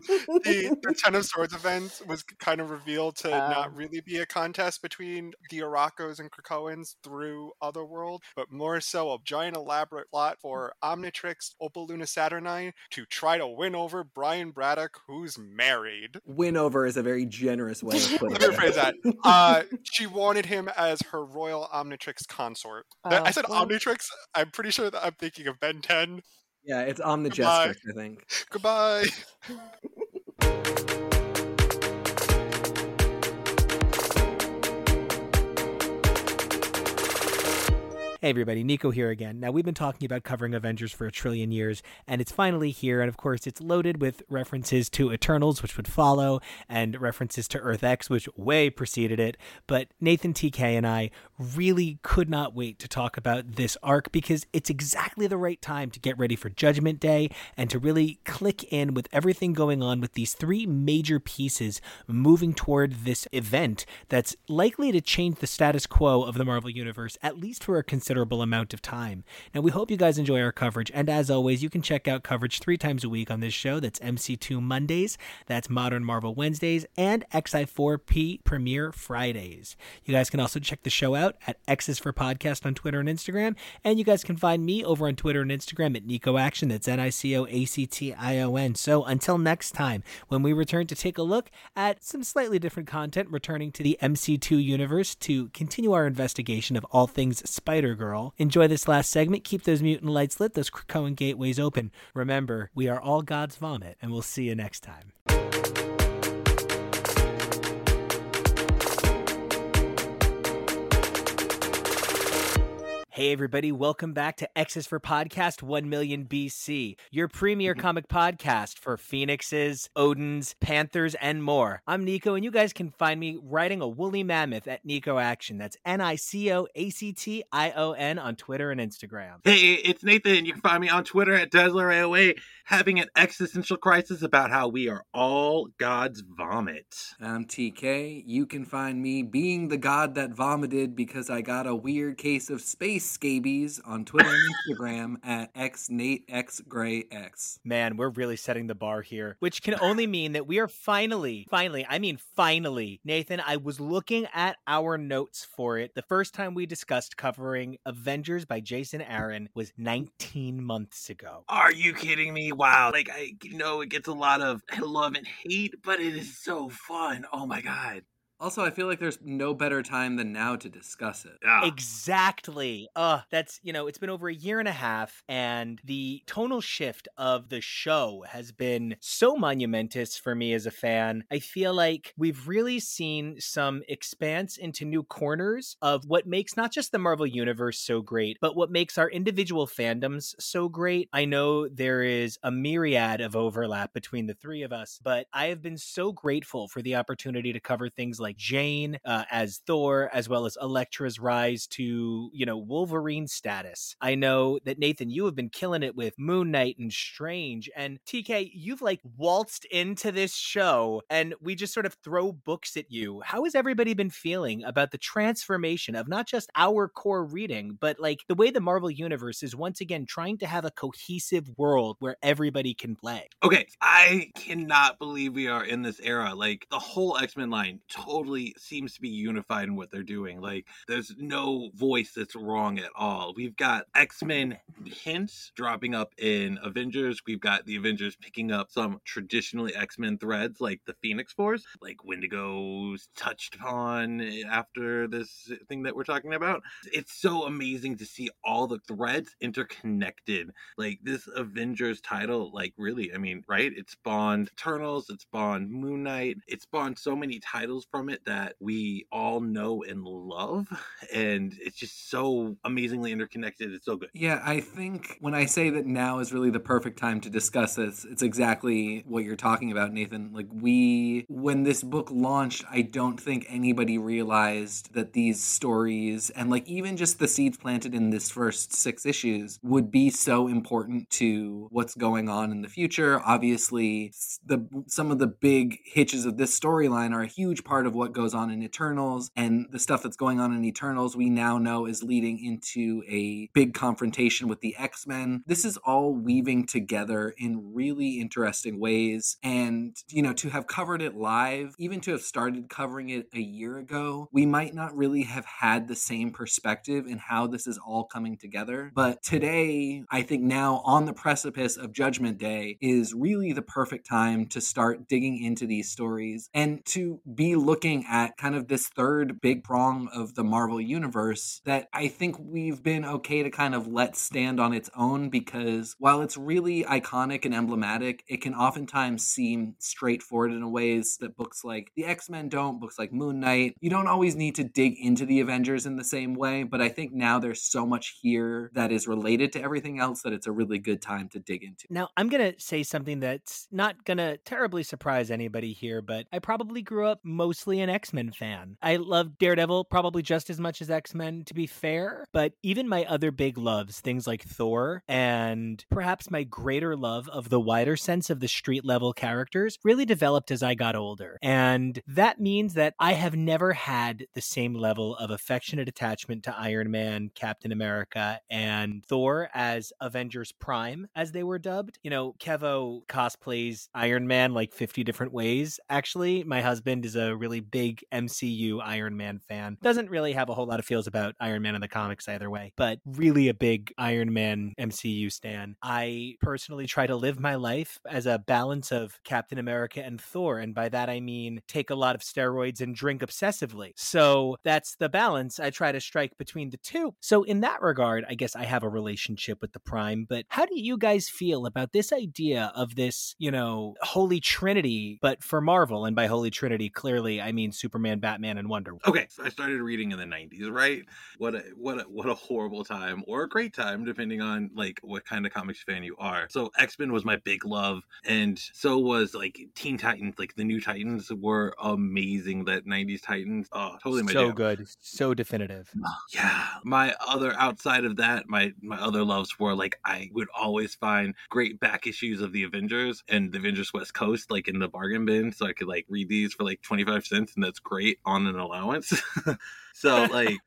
the, the Ten of Swords event was kind of revealed to um, not really be a contest between the Arakos and Krakoans through Otherworld, but more so a giant elaborate plot for Omnitrix Opal Luna Saturnyne to try to win over Brian Braddock, who's married. Win over is a very generous way of putting it. Let me rephrase that. Uh, she wanted him as her royal Omnitrix consort. Uh, I said well, Omnitrix. I'm pretty sure that I'm thinking of Ben 10. Yeah, it's Omnijestrix, I think. Goodbye. Hey everybody, Nico here again. Now we've been talking about covering Avengers for a trillion years, and it's finally here. And of course, it's loaded with references to Eternals, which would follow, and references to Earth X, which way preceded it. But Nathan TK and I really could not wait to talk about this arc because it's exactly the right time to get ready for Judgment Day and to really click in with everything going on with these three major pieces moving toward this event that's likely to change the status quo of the Marvel Universe, at least for a considerable amount of time. Now, we hope you guys enjoy our coverage, and as always, you can check out coverage three times a week on this show. That's MC2 Mondays, that's Modern Marvel Wednesdays, and XI4P Premiere Fridays. You guys can also check the show out at X's for Podcast on Twitter and Instagram, and you guys can find me over on Twitter and Instagram at Nico Action. That's N I C O A C T I O N. So until next time, when we return to take a look at some slightly different content returning to the MC2 universe to continue our investigation of all things Spider Girl. Enjoy this last segment. Keep those mutant lights lit, those Krakoan gateways open. Remember, we are all God's vomit, and we'll see you next time. Hey, everybody, welcome back to X's for Podcast 1 Million BC, your premier mm-hmm. comic podcast for Phoenixes, Odins, Panthers, and more. I'm Nico, and you guys can find me riding a woolly mammoth at Nico Action. That's N I C O A C T I O N on Twitter and Instagram. Hey, it's Nathan. You can find me on Twitter at Dazzler AOA, having an existential crisis about how we are all God's vomit. I'm TK. You can find me being the god that vomited because I got a weird case of space scabies on Twitter and Instagram at xnateXgrayX. Man, we're really setting the bar here, which can only mean that we are finally, finally, I mean finally, Nathan, I was looking at our notes for it. The first time we discussed covering Avengers by Jason Aaron was 19 months ago. Are you kidding me? Wow. Like, I know it gets a lot of love and hate, but it is so fun. Oh my God. Also, I feel like there's no better time than now to discuss it. Yeah. Exactly. Uh, that's, you know, it's been over a year and a half, and the tonal shift of the show has been so monumentous for me as a fan. I feel like we've really seen some expanse into new corners of what makes not just the Marvel Universe so great, but what makes our individual fandoms so great. I know there is a myriad of overlap between the three of us, but I have been so grateful for the opportunity to cover things like Jane uh, as Thor, as well as Elektra's rise to, you know, Wolverine status. I know that Nathan, you have been killing it with Moon Knight and Strange. And TK, you've like waltzed into this show and we just sort of throw books at you. How has everybody been feeling about the transformation of not just our core reading, but like the way the Marvel Universe is once again trying to have a cohesive world where everybody can play? Okay, I cannot believe we are in this era. Like the whole X Men line totally seems to be unified in what they're doing. Like there's no voice that's wrong at all. We've got X Men hints dropping up in Avengers. We've got the Avengers picking up some traditionally X Men threads like the Phoenix Force, like Wendigo's touched upon eh, after this thing that we're talking about. It's so amazing to see all the threads interconnected. Like this Avengers title, like really, I mean, right? It spawned Eternals, it spawned Moon Knight, it spawned so many titles from that we all know and love. And it's just so amazingly interconnected. It's so good. Yeah, I think when I say that now is really the perfect time to discuss this, it's exactly what you're talking about, Nathan. Like, we, when this book launched, I don't think anybody realized that these stories and, like, even just the seeds planted in this first six issues would be so important to what's going on in the future. Obviously, the some of the big hitches of this storyline are a huge part of what goes on in Eternals, and the stuff that's going on in Eternals we now know is leading into a big confrontation with the X Men. This is all weaving together in really interesting ways, and you know, to have covered it live, even to have started covering it a year ago, we might not really have had the same perspective in how this is all coming together. But today, I think now on the precipice of Judgment Day is really the perfect time to start digging into these stories and to be looking at kind of this third big prong of the Marvel universe that I think we've been okay to kind of let stand on its own because while it's really iconic and emblematic, it can oftentimes seem straightforward in ways that books like the X Men don't, books like Moon Knight. You don't always need to dig into the Avengers in the same way, but I think now there's so much here that is related to everything else that it's a really good time to dig into. Now, I'm going to say something that's not going to terribly surprise anybody here, but I probably grew up mostly an X Men fan. I love Daredevil probably just as much as X Men, to be fair, but even my other big loves, things like Thor and perhaps my greater love of the wider sense of the street level characters, really developed as I got older. And that means that I have never had the same level of affectionate attachment to Iron Man, Captain America, and Thor as Avengers Prime, as they were dubbed. You know, Kevo cosplays Iron Man like 50 different ways. Actually, my husband is a really big MCU Iron Man fan. Doesn't really have a whole lot of feels about Iron Man in the comics either way, but really a big Iron Man MCU stan. I personally try to live my life as a balance of Captain America and Thor, and by that I mean take a lot of steroids and drink obsessively. So that's the balance I try to strike between the two. So in that regard, I guess I have a relationship with the Prime, but how do you guys feel about this idea of this, you know, holy trinity, but for Marvel and by holy trinity clearly I mean Superman, Batman and Wonder Woman. Okay, so I started reading in the 90s, right? What a what a what a horrible time or a great time depending on like what kind of comics fan you are. So X-Men was my big love and so was like Teen Titans, like the new Titans were amazing that 90s Titans. Oh, totally my so jam. good, so definitive. Uh, yeah. My other outside of that, my my other loves were like I would always find great back issues of the Avengers and the Avengers West Coast like in the bargain bin so I could like read these for like 25 cents and that's great on an allowance. so like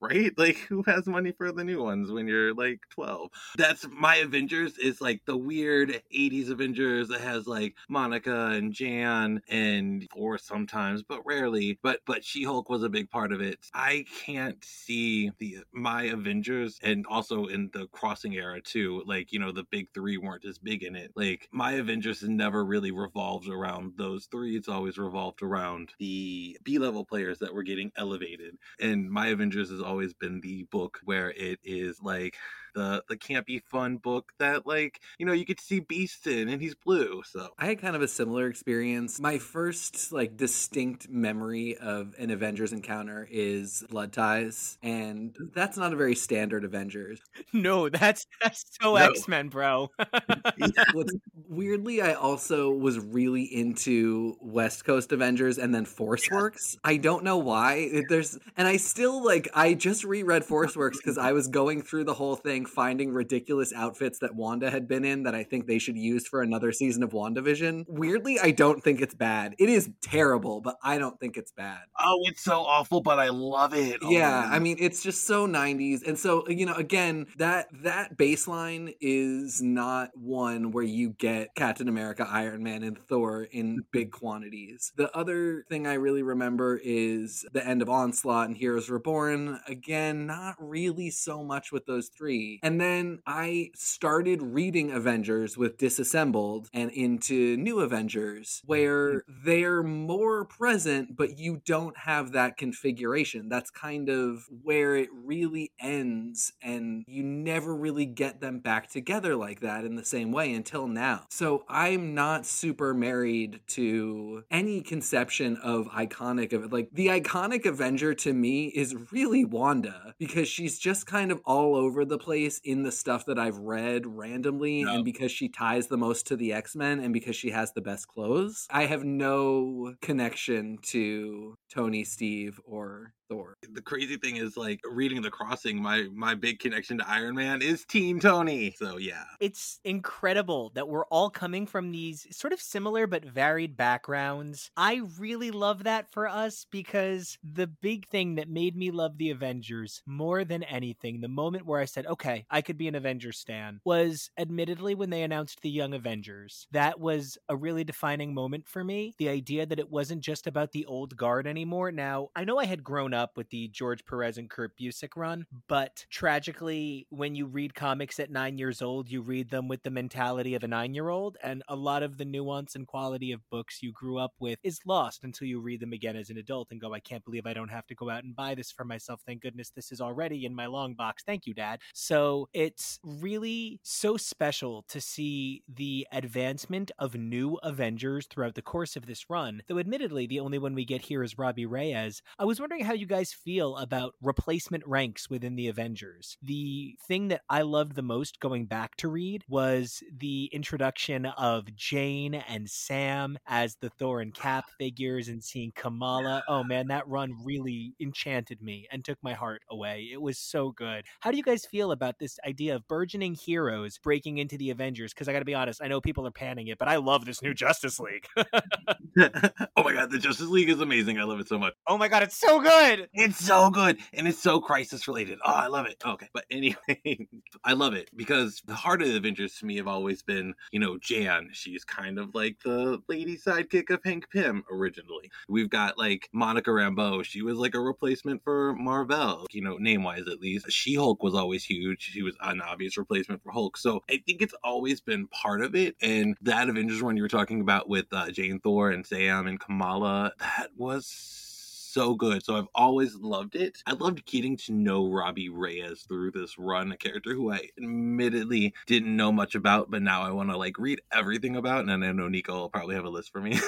right? Like who has money for the new ones when you're like 12? That's my Avengers is like the weird 80s Avengers that has like Monica and Jan and or sometimes, but rarely. But but She-Hulk was a big part of it. I can't see the my Avengers and also in the crossing era too. Like, you know, the big three weren't as big in it. Like my Avengers never really revolved around those three. It's always revolved around the B level players that were getting elevated. And my Avengers has always been the book where it is like the the campy fun book that like you know you get to see Beast in and he's blue. So I had kind of a similar experience. My first like distinct memory of an Avengers encounter is Blood Ties, and that's not a very standard Avengers. No, that's that's so No. X Men, bro. What's, weirdly, I also was really into West Coast Avengers and then Force Works. I don't know why. There's and I still like I just reread Force Works because I was going through the whole thing, finding ridiculous outfits that Wanda had been in that I think they should use for another season of WandaVision. Weirdly, I don't think it's bad. It is terrible, but I don't think it's bad. oh, it's so awful, but I love it. Oh, Yeah, I mean it's just so 90s. And so, you know, again, that that baseline is not one where you get Captain America, Iron Man and Thor in big quantities. The other thing I really remember is the end of Onslaught and Heroes Reborn. Again, not really so much with those three. And then I started reading Avengers with Disassembled and into New Avengers where mm-hmm. they're more present but you don't have that configuration. That's kind of where it really ends, and you never really get them back together like that in the same way until now. So I'm not super married to any conception of iconic of like the iconic Avenger to me is really Wanda because she's just kind of all over the place in the stuff that I've read randomly, and because she ties the most to the X Men and because she has the best clothes. I have no connection to Tony, Steve, or Thor. the crazy thing is like reading the crossing my my big connection to iron man is teen tony so yeah it's incredible that we're all coming from these sort of similar but varied backgrounds. I really love that for us because the big thing that made me love the Avengers more than anything, the moment where I said, okay, I could be an Avengers stan, was admittedly when they announced the Young Avengers. That was a really defining moment for me. The idea that it wasn't just about the old guard anymore. Now, I know I had grown up with the George Perez and Kurt Busiek run, but tragically, when you read comics at nine years old, you read them with the mentality of a nine year old, and a lot of the nuance and quality of books you grew up with is lost until you read them again as an adult and go, I can't believe I don't have to go out and buy this for myself. Thank goodness this is already in my long box. Thank you, Dad. So it's really so special to see the advancement of new Avengers throughout the course of this run. Though, admittedly, the only one we get here is Robbie Reyes. I was wondering how you guys feel about replacement ranks within the Avengers. The thing that I loved the most going back to read was the introduction of Jane and Sam as the Thor and Cap figures and seeing Kamala. Oh man, that run really enchanted me and took my heart away. It was so good. How do you guys feel about this idea of burgeoning heroes breaking into the Avengers? Because I got to be honest, I know people are panning it, but I love this new Justice League. oh my god the justice league is amazing i love it so much oh my god, it's so good. Good. It's so good and it's so crisis related. Oh, I love it. Okay. But anyway, I love it because the heart of the Avengers to me have always been, you know, Jan. She's kind of like the lady sidekick of Hank Pym originally. We've got like Monica Rambeau. She was like a replacement for Mar-Vell, you know, name wise at least. She Hulk was always huge. She was an obvious replacement for Hulk. So I think it's always been part of it. And that Avengers one you were talking about with uh, Jane Thor and Sam and Kamala, that was so good. So I've always loved it. I loved getting to know Robbie Reyes through this run, a character who I admittedly didn't know much about, but now I want to like read everything about. And I know Nico will probably have a list for me.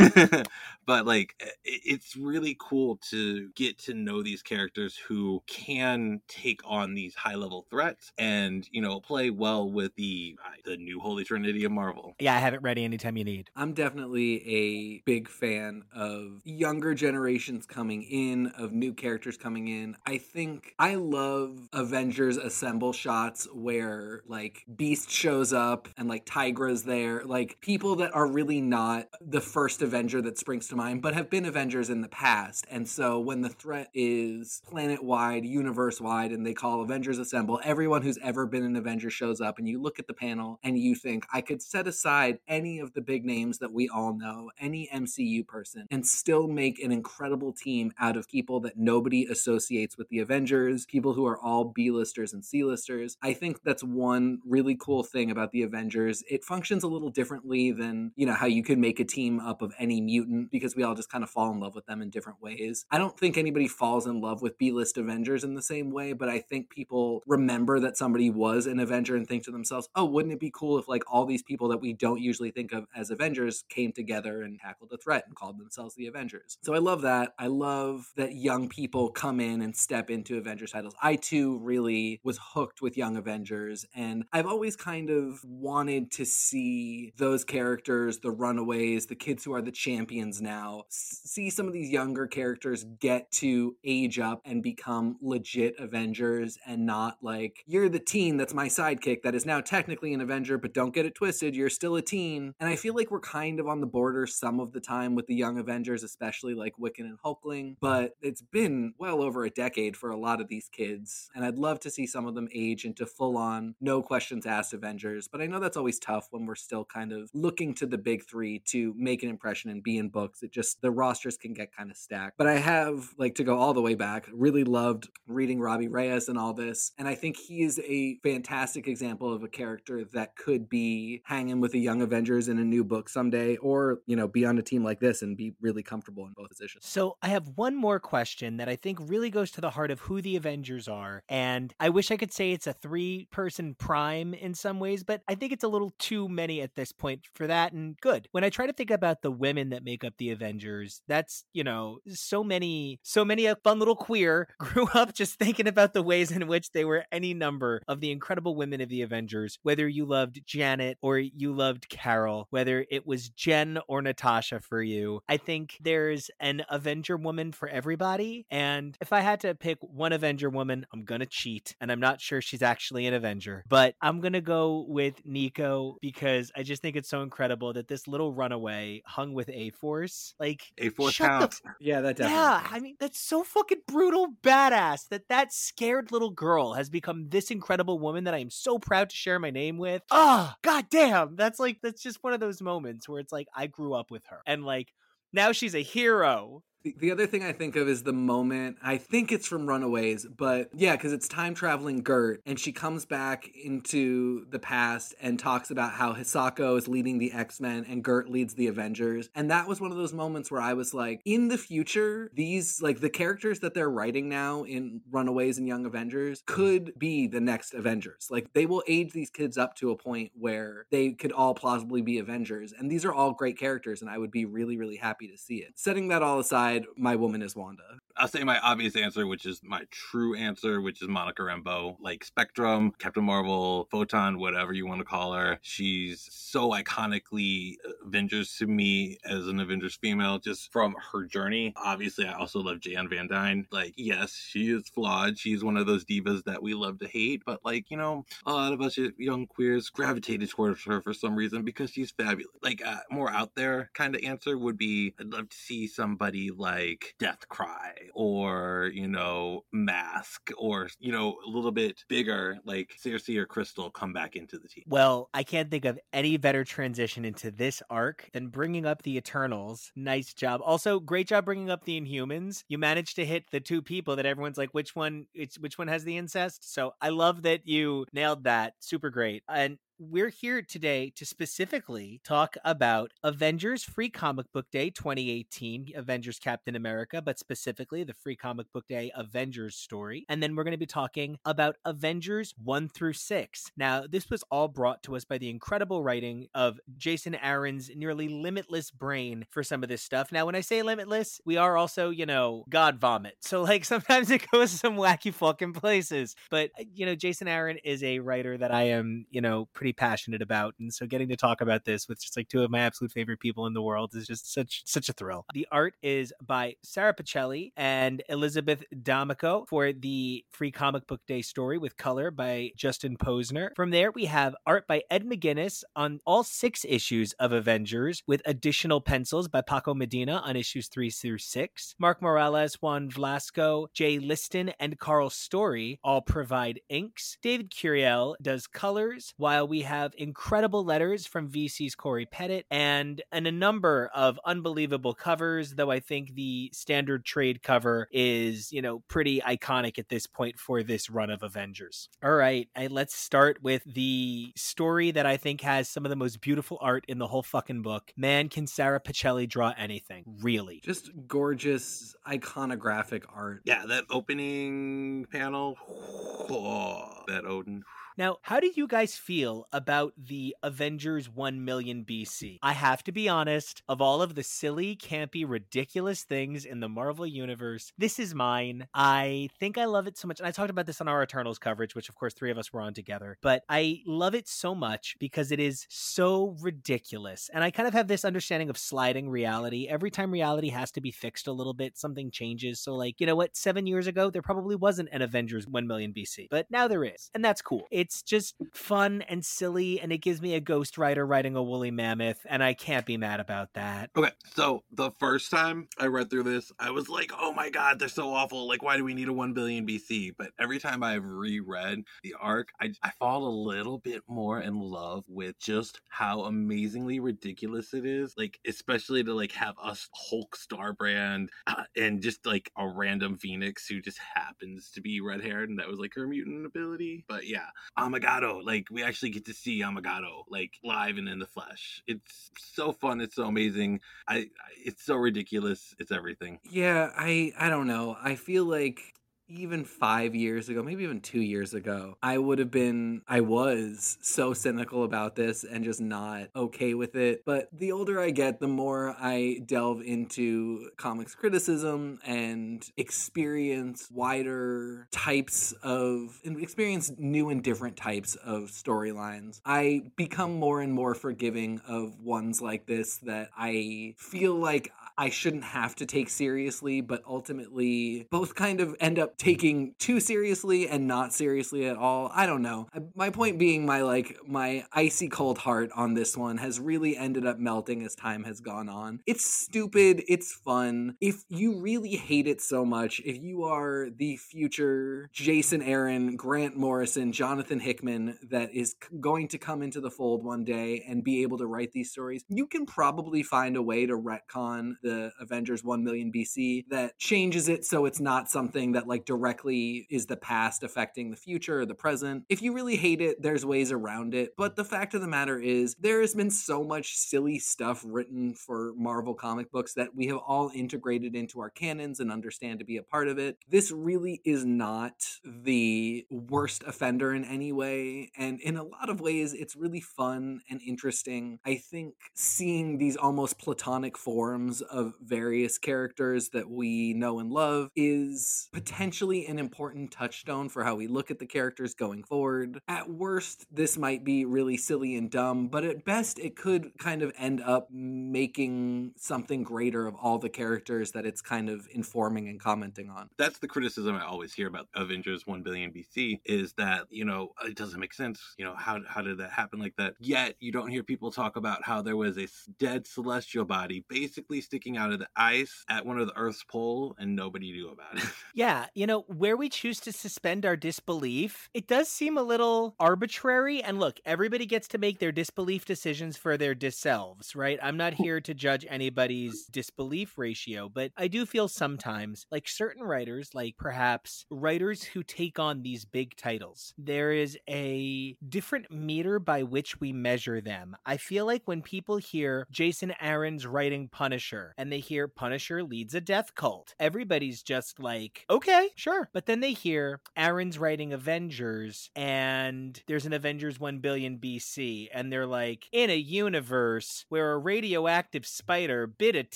but like, it's really cool to get to know these characters who can take on these high level threats and, you know, play well with the uh, the new Holy Trinity of Marvel. Yeah, I have it ready anytime you need. I'm definitely a big fan of younger generations coming in, of new characters coming in. I think I love Avengers Assemble shots where like Beast shows up and like Tigra's there, like people that are really not the first Avenger that springs to mind, but have been Avengers in the past. And so when the threat is planet wide, universe wide, and they call Avengers Assemble, everyone who's ever been an Avenger shows up, and you look at the panel and you think, I could set aside any of the big names that we all know, any MCU person, and still make an incredible team out of people that nobody associates with the Avengers, people who are all B-listers and C-listers. I think that's one really cool thing about the Avengers. It functions a little differently than, you know, how you could make a team up of any mutant because we all just kind of fall in love with them in different ways. I don't think anybody falls in love with B-list Avengers in the same way, but I think people remember that somebody was an Avenger and think to themselves, "Oh, wouldn't it be cool if like all these people that we don't usually think of as Avengers came together and tackled a threat and called themselves the Avengers?" So I love that. I love that young people come in and step into Avengers titles. I too really was hooked with Young Avengers, and I've always kind of wanted to see those characters, the runaways, the kids who are the champions now, see some of these younger characters get to age up and become legit Avengers and not like, you're the teen that's my sidekick that is now technically an Avenger, but don't get it twisted, you're still a teen. And I feel like we're kind of on the border some of the time with the Young Avengers, especially like Wiccan and Hulkling, but it's been well over a decade for a lot of these kids, and I'd love to see some of them age into full on, no questions asked Avengers. But I know that's always tough when we're still kind of looking to the big three to make an impression and be in books. It just, the rosters can get kind of stacked. But I have, like, to go all the way back, really loved reading Robbie Reyes and all this. And I think he is a fantastic example of a character that could be hanging with the Young Avengers in a new book someday, or, you know, be on a team like this and be really comfortable in both positions. So I have one more question that I think really goes to the heart of who the Avengers are. And I wish I could say it's a three person prime in some ways, but I think it's a little too many at this point for that. And good. When I try to think about the women that make up the Avengers, that's, you know, so many, so many a fun little queer grew up just thinking about the ways in which they were any number of the incredible women of the Avengers, whether you loved Janet or you loved Carol, whether it was Jen or Natasha for you. I think there's an Avenger woman for everybody. And if I had to pick one Avenger woman, I'm going to cheat. And I'm not sure she's actually an Avenger, but I'm going to go with Nico because I just think it's so incredible that this little runaway hung with A Force. Like, A Force shut the. Yeah, that definitely. yeah, I mean that's so fucking brutal, badass that that scared little girl has become this incredible woman that I am so proud to share my name with. Ah, god damn, that's like that's just one of those moments where it's like I grew up with her and like now she's a hero. The, the other thing I think of is the moment, I think it's from Runaways, but yeah, because it's time traveling Gert, and she comes back into the past and talks about how Hisako is leading the X Men and Gert leads the Avengers. And that was one of those moments where I was like, in the future, these, like the characters that they're writing now in Runaways and Young Avengers could be the next Avengers. Like they will age these kids up to a point where they could all plausibly be Avengers. And these are all great characters, and I would be really, really happy to see it. Setting that all aside, my woman is Wanda. I'll say my obvious answer, which is my true answer, which is Monica Rambeau. Like Spectrum, Captain Marvel, Photon, whatever you want to call her. She's so iconically Avengers to me as an Avengers female, just from her journey. Obviously, I also love Jan Van Dyne. Like, yes, she is flawed. She's one of those divas that we love to hate, but like, you know, a lot of us young queers gravitated towards her for some reason because she's fabulous. Like, more out there kind of answer would be I'd love to see somebody like Death Cry or, you know, Mask or, you know, a little bit bigger like Sersi or Crystal come back into the team. Well, I can't think of any better transition into this arc than bringing up the Eternals. Nice job. Also, great job bringing up the Inhumans. You managed to hit the two people that everyone's like, which one? It's which one has the incest? So I love that you nailed that. Super great. And we're here today to specifically talk about Avengers Free Comic Book Day 2018, Avengers Captain America, but specifically the Free Comic Book Day Avengers story. And then we're going to be talking about Avengers 1 through 6. Now, this was all brought to us by the incredible writing of Jason Aaron's nearly limitless brain for some of this stuff. Now, when I say limitless, we are also, you know, God vomit. So, like, sometimes it goes some wacky fucking places. But, uh, you know, Jason Aaron is a writer that I am, you know, pretty passionate about. And so getting to talk about this with just like two of my absolute favorite people in the world is just such such a thrill. The art is by Sara Pichelli and Elizabeth D'Amico for the Free Comic Book Day story with color by Justin Ponsor. From there, we have art by Ed McGuinness on all six issues of Avengers with additional pencils by Paco Medina on issues three through six. Mark Morales, Juan Vlasco, Jay Leisten, and Karl Story all provide inks. David Curiel does colors, while we have incredible letters from VC's Cory Petit and, and a number of unbelievable covers, though I think the standard trade cover is, you know, pretty iconic at this point for this run of Avengers. All right, I, let's start with the story that I think has some of the most beautiful art in the whole fucking book. Man, can Sara Pichelli draw anything? Really? Just gorgeous, iconographic art. Yeah, that opening panel, oh, that Odin. Now, how do you guys feel about the Avengers 1 million BC? I have to be honest, of all of the silly, campy, ridiculous things in the Marvel Universe, this is mine. I think I love it so much. And I talked about this on our Eternals coverage, which of course three of us were on together. But I love it so much because it is so ridiculous. And I kind of have this understanding of sliding reality. Every time reality has to be fixed a little bit, something changes. So, like, you know what? Seven years ago, there probably wasn't an Avengers 1 million BC, but now there is. And that's cool. It's just fun and silly, and it gives me a Ghost Rider riding a woolly mammoth, and I can't be mad about that. Okay, so the first time I read through this, I was like, oh my god, they're so awful. Like, why do we need a 1 billion BC? But every time I've reread the arc, I, I fall a little bit more in love with just how amazingly ridiculous it is. Like, especially to like have us Hulk Starbrand uh, and just like a random Phoenix who just happens to be red haired and that was like her mutant ability. But yeah, Amagado, like we actually get to see Amagado like live and in the flesh. It's so fun. It's so amazing. I, I it's so ridiculous. It's everything. Yeah, I I don't know. I feel like even five years ago, maybe even two years ago, I would have been, I was so cynical about this and just not okay with it. But the older I get, the more I delve into comics criticism and experience wider types of, experience new and different types of storylines. I become more and more forgiving of ones like this that I feel like I shouldn't have to take seriously, but ultimately both kind of end up taking too seriously and not seriously at all. I don't know. Uh, my point being, my like, my icy cold heart on this one has really ended up melting as time has gone on. It's stupid, it's fun. If you really hate it so much, if you are the future Jason Aaron, Grant Morrison, Jonathan Hickman that is going to come into the fold one day and be able to write these stories, you can probably find a way to retcon the Avengers 1 million BC that changes it so it's not something that like directly is the past affecting the future or the present. If you really hate it, there's ways around it. But the fact of the matter is, there has been so much silly stuff written for Marvel comic books that we have all integrated into our canons and understand to be a part of it. This really is not the worst offender in any way. And in a lot of ways, it's really fun and interesting. I think seeing these almost platonic forms of various characters that we know and love is potentially an important touchstone for how we look at the characters going forward. At worst, this might be really silly and dumb, but at best, it could kind of end up making something greater of all the characters that it's kind of informing and commenting on. That's the criticism I always hear about Avengers 1 billion BC is that, you know, it doesn't make sense. You know, how, how did that happen like that? Yet, you don't hear people talk about how there was a dead celestial body basically sticking sticking out of the ice at one of the Earth's pole, and nobody knew about it. Yeah, you know, where we choose to suspend our disbelief, it does seem a little arbitrary. And look, everybody gets to make their disbelief decisions for their disselves, right? I'm not here to judge anybody's disbelief ratio, but I do feel sometimes like certain writers, like perhaps writers who take on these big titles, there is a different meter by which we measure them. I feel like when people hear Jason Aaron's writing Punisher and they hear Punisher leads a death cult, everybody's just like, okay, sure. But then they hear Aaron's writing Avengers and there's an Avengers 1 billion BC and they're like, in a universe where a radioactive spider bit a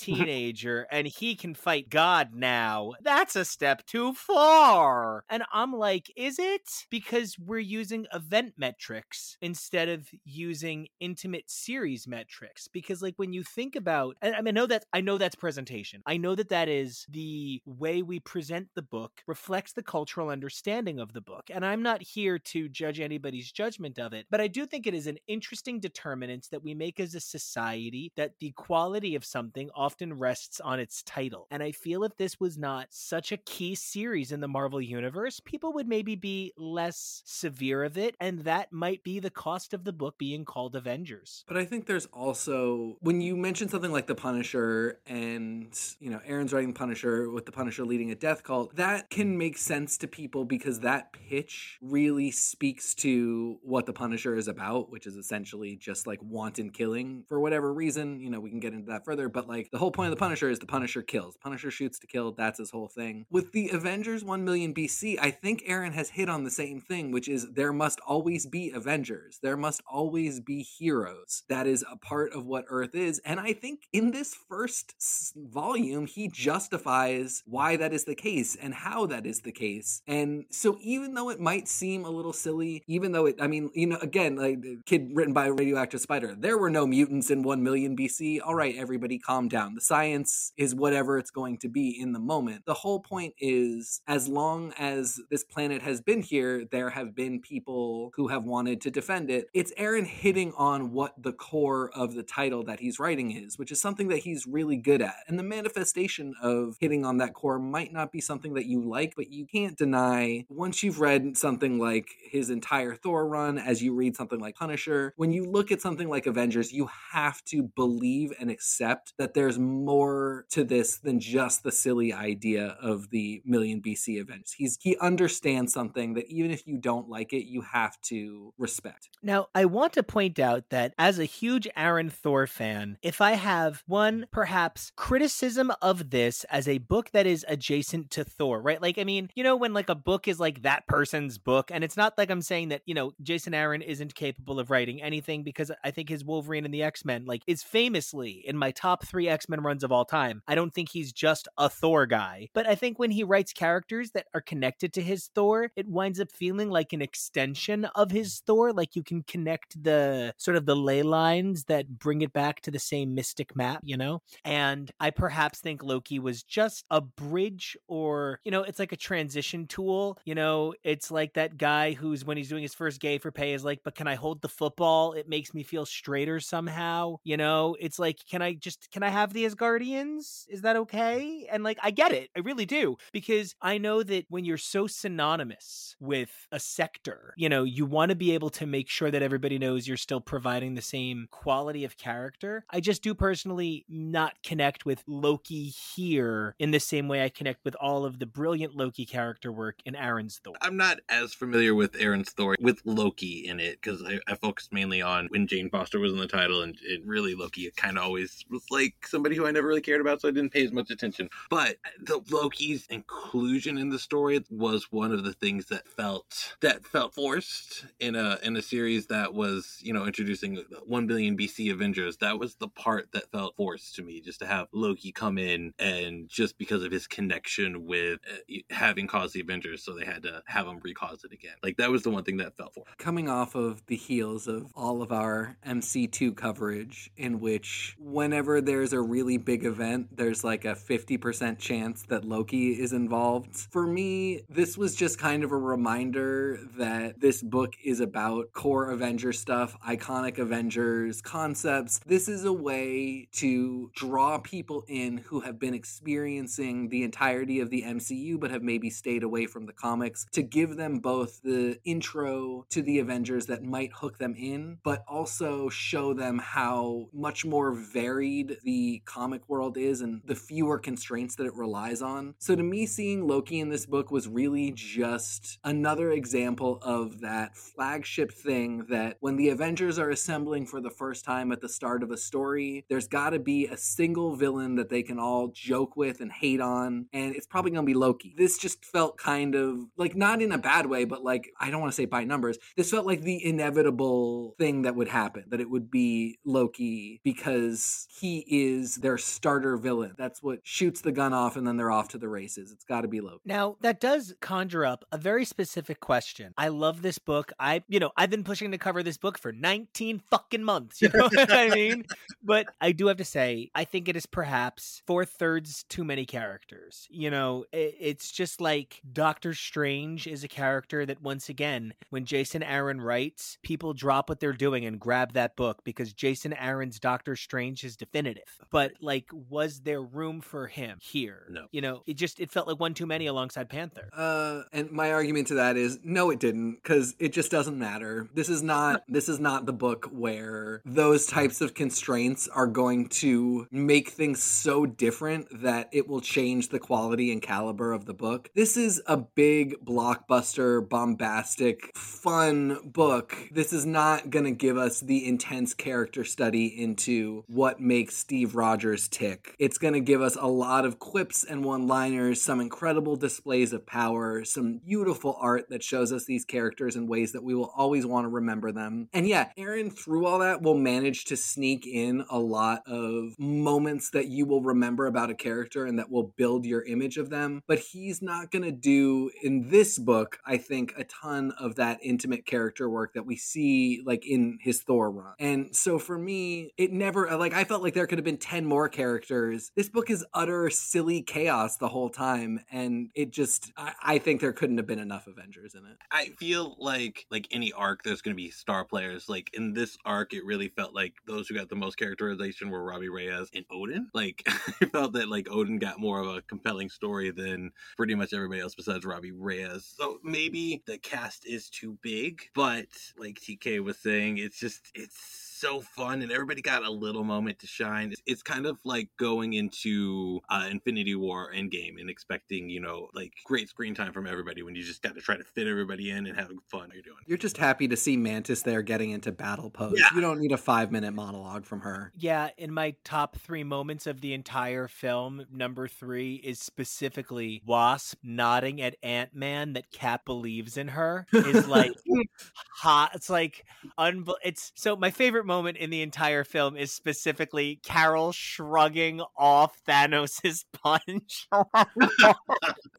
teenager and he can fight God now, that's a step too far. And I'm like, is it? Because we're using event metrics instead of using intimate series metrics. Because like when you think about, and I, mean, I know that I know that's presentation. I know that that is the way we present the book reflects the cultural understanding of the book. And I'm not here to judge anybody's judgment of it, but I do think it is an interesting determinant that we make as a society that the quality of something often rests on its title. And I feel if this was not such a key series in the Marvel universe, people would maybe be less severe of it, and that might be the cost of the book being called Avengers. But I think there's also when you mention something like the Punisher and you know Aaron's writing Punisher with the Punisher leading a death cult, that can make sense to people because that pitch really speaks to what the Punisher is about, which is essentially just like wanton killing for whatever reason. You know, we can get into that further, but like the whole point of the Punisher is the Punisher kills. Punisher shoots to kill. That's his whole thing. With the Avengers 1 million BC, I think Aaron has hit on the same thing, which is there must always be Avengers. There must always be heroes. That is a part of what Earth is. And I think in this first volume, he justifies why that is the case and how that is the case. And so even though it might seem a little silly, even though it, I mean, you know, again, like the kid written by a radioactive spider, there were no mutants in 1 million BC. All right, everybody calm down. The science is whatever it's going to be in the moment. The whole point is as long as this planet has been here, there have been people who have wanted to defend it. It's Aaron hitting on what the core of the title that he's writing is, which is something that he's really good at. And the manifestation of hitting on that core might not be something that you like, but you can't deny once you've read something like his entire Thor run, as you read something like Punisher, when you look at something like Avengers, you have to believe and accept that there's more to this than just the silly idea of the million BC Avengers. He's he understands something that even if you don't like it, you have to respect. Now, I want to point out that as a huge Aaron Thor fan, if I have one perhaps criticism of this as a book that is adjacent to Thor, right? Like, I mean, you know, when like a book is like that person's book, and it's not like I'm saying that, you know, Jason Aaron isn't capable of writing anything because I think his Wolverine and the X Men, like, is famously in my top three X Men runs of all time. I don't think he's just a Thor guy, but I think when he writes characters that are connected to his Thor, it winds up feeling like an extension of his Thor. Like you can connect the sort of the ley lines that bring it back to the same mystic map, you know? And I perhaps think Loki was just a bridge or, you know, it's like a transition tool. You know, it's like that guy who's when he's doing his first gay for pay is like, but can I hold the football? It makes me feel straighter somehow. You know, it's like, can I just, can I have the Asgardians? Is that okay? And like, I get it. I really do. Because I know that when you're so synonymous with a sector, you know, you want to be able to make sure that everybody knows you're still providing the same quality of character. I just do personally not connect with Loki here in the same way I connect with all of the brilliant Loki character work in Aaron's Thor. I'm not as familiar with Aaron's Thor with Loki in it because I, I focused mainly on when Jane Foster was in the title, and really Loki kind of always was like somebody who I never really cared about, so I didn't pay as much attention. But the Loki's inclusion in the story was one of the things that felt that felt forced in a in a series that was you know introducing 1 billion BC Avengers. That was the part that felt forced to me, just to have Loki come in and just because of his connection with uh, having caused the Avengers, so they had to have him recause it again. Like that was the one thing that felt for. Coming off of the heels of all of our MC2 coverage, in which whenever there's a really big event, there's like a 50% chance that Loki is involved. For me, this was just kind of a reminder that this book is about core Avenger stuff, iconic Avengers concepts. This is a way to draw draw people in who have been experiencing the entirety of the MCU but have maybe stayed away from the comics to give them both the intro to the Avengers that might hook them in, but also show them how much more varied the comic world is and the fewer constraints that it relies on. So to me, seeing Loki in this book was really just another example of that flagship thing that when the Avengers are assembling for the first time at the start of a story, there's got to be a single villain that they can all joke with and hate on, and it's probably going to be Loki. This just felt kind of like not in a bad way, but like I don't want to say by numbers. This felt like the inevitable thing that would happen, that it would be Loki because he is their starter villain. That's what shoots the gun off and then they're off to the races. It's got to be Loki. Now, that does conjure up a very specific question. I love this book. I, you know, I've been pushing to cover this book for 19 fucking months. You know what I mean? But I do have to say, I think it is perhaps four thirds too many characters. You know, it, it's just like Doctor Strange is a character that, once again, when Jason Aaron writes, people drop what they're doing and grab that book because Jason Aaron's Doctor Strange is definitive. But, like, was there room for him here? No. You know, it just, it felt like one too many alongside Panther. Uh, and my argument to that is no, it didn't, because it just doesn't matter. This is not this is not the book where those types of constraints are going to make things so different that it will change the quality and caliber of the book. This is a big blockbuster, bombastic, fun book. This is not going to give us the intense character study into what makes Steve Rogers tick. It's going to give us a lot of quips and one-liners, some incredible displays of power, some beautiful art that shows us these characters in ways that we will always want to remember them. And yeah, Aaron through all that will manage to sneak in a lot of moments that you will remember about a character and that will build your image of them, but he's not going to do in this book, I think a ton of that intimate character work that we see like in his Thor run. And so for me, it never like I felt like there could have been 10 more characters. This book is utter silly chaos the whole time and it just I, I think there couldn't have been enough Avengers in it. I feel like like any arc, there's going to be star players. Like in this arc, it really felt like those who got the most characterization were Robbie Reyes and Odin. Like I felt that like Odin got more of a compelling story than pretty much everybody else besides Robbie Reyes. So maybe the cast is too big, but like TK was saying, it's just it's so fun and everybody got a little moment to shine. It's, it's kind of like going into uh, Infinity War Endgame and expecting, you know, like great screen time from everybody when you just got to try to fit everybody in and have fun. You're doing. You're just happy to see Mantis there getting into battle pose. Yeah. You don't need a five minute monologue from her. Yeah, in my top three moments of the entire film, number three is specifically Wasp nodding at Ant Man that Cap believes in her. Is like hot. It's like unbel- It's so my favorite moment in the entire film is specifically Carol shrugging off Thanos' punch.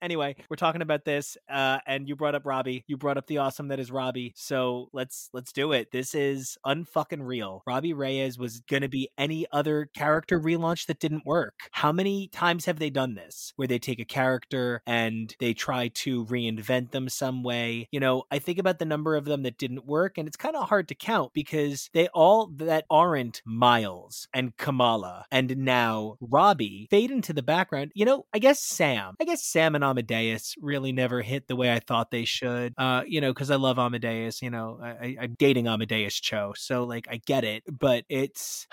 anyway, we're talking about this, uh, and you brought up Robbie. You brought up the awesome that is Robbie. So let's let's do it. This is unfucking real. Robbie Reyes was gonna be any other character relaunch that didn't work. How many times have they done this? Where they take a character and they try to reinvent them some way. You know, I think about the number of them that didn't work, and it's kind of hard to count because they all that aren't Miles and Kamala and now Robbie fade into the background. You know, I guess Sam. I guess Sam and Amadeus really never hit the way I thought they should. Uh, you know, because I love Amadeus. You know, I, I'm dating Amadeus Cho, so like I get it, but it's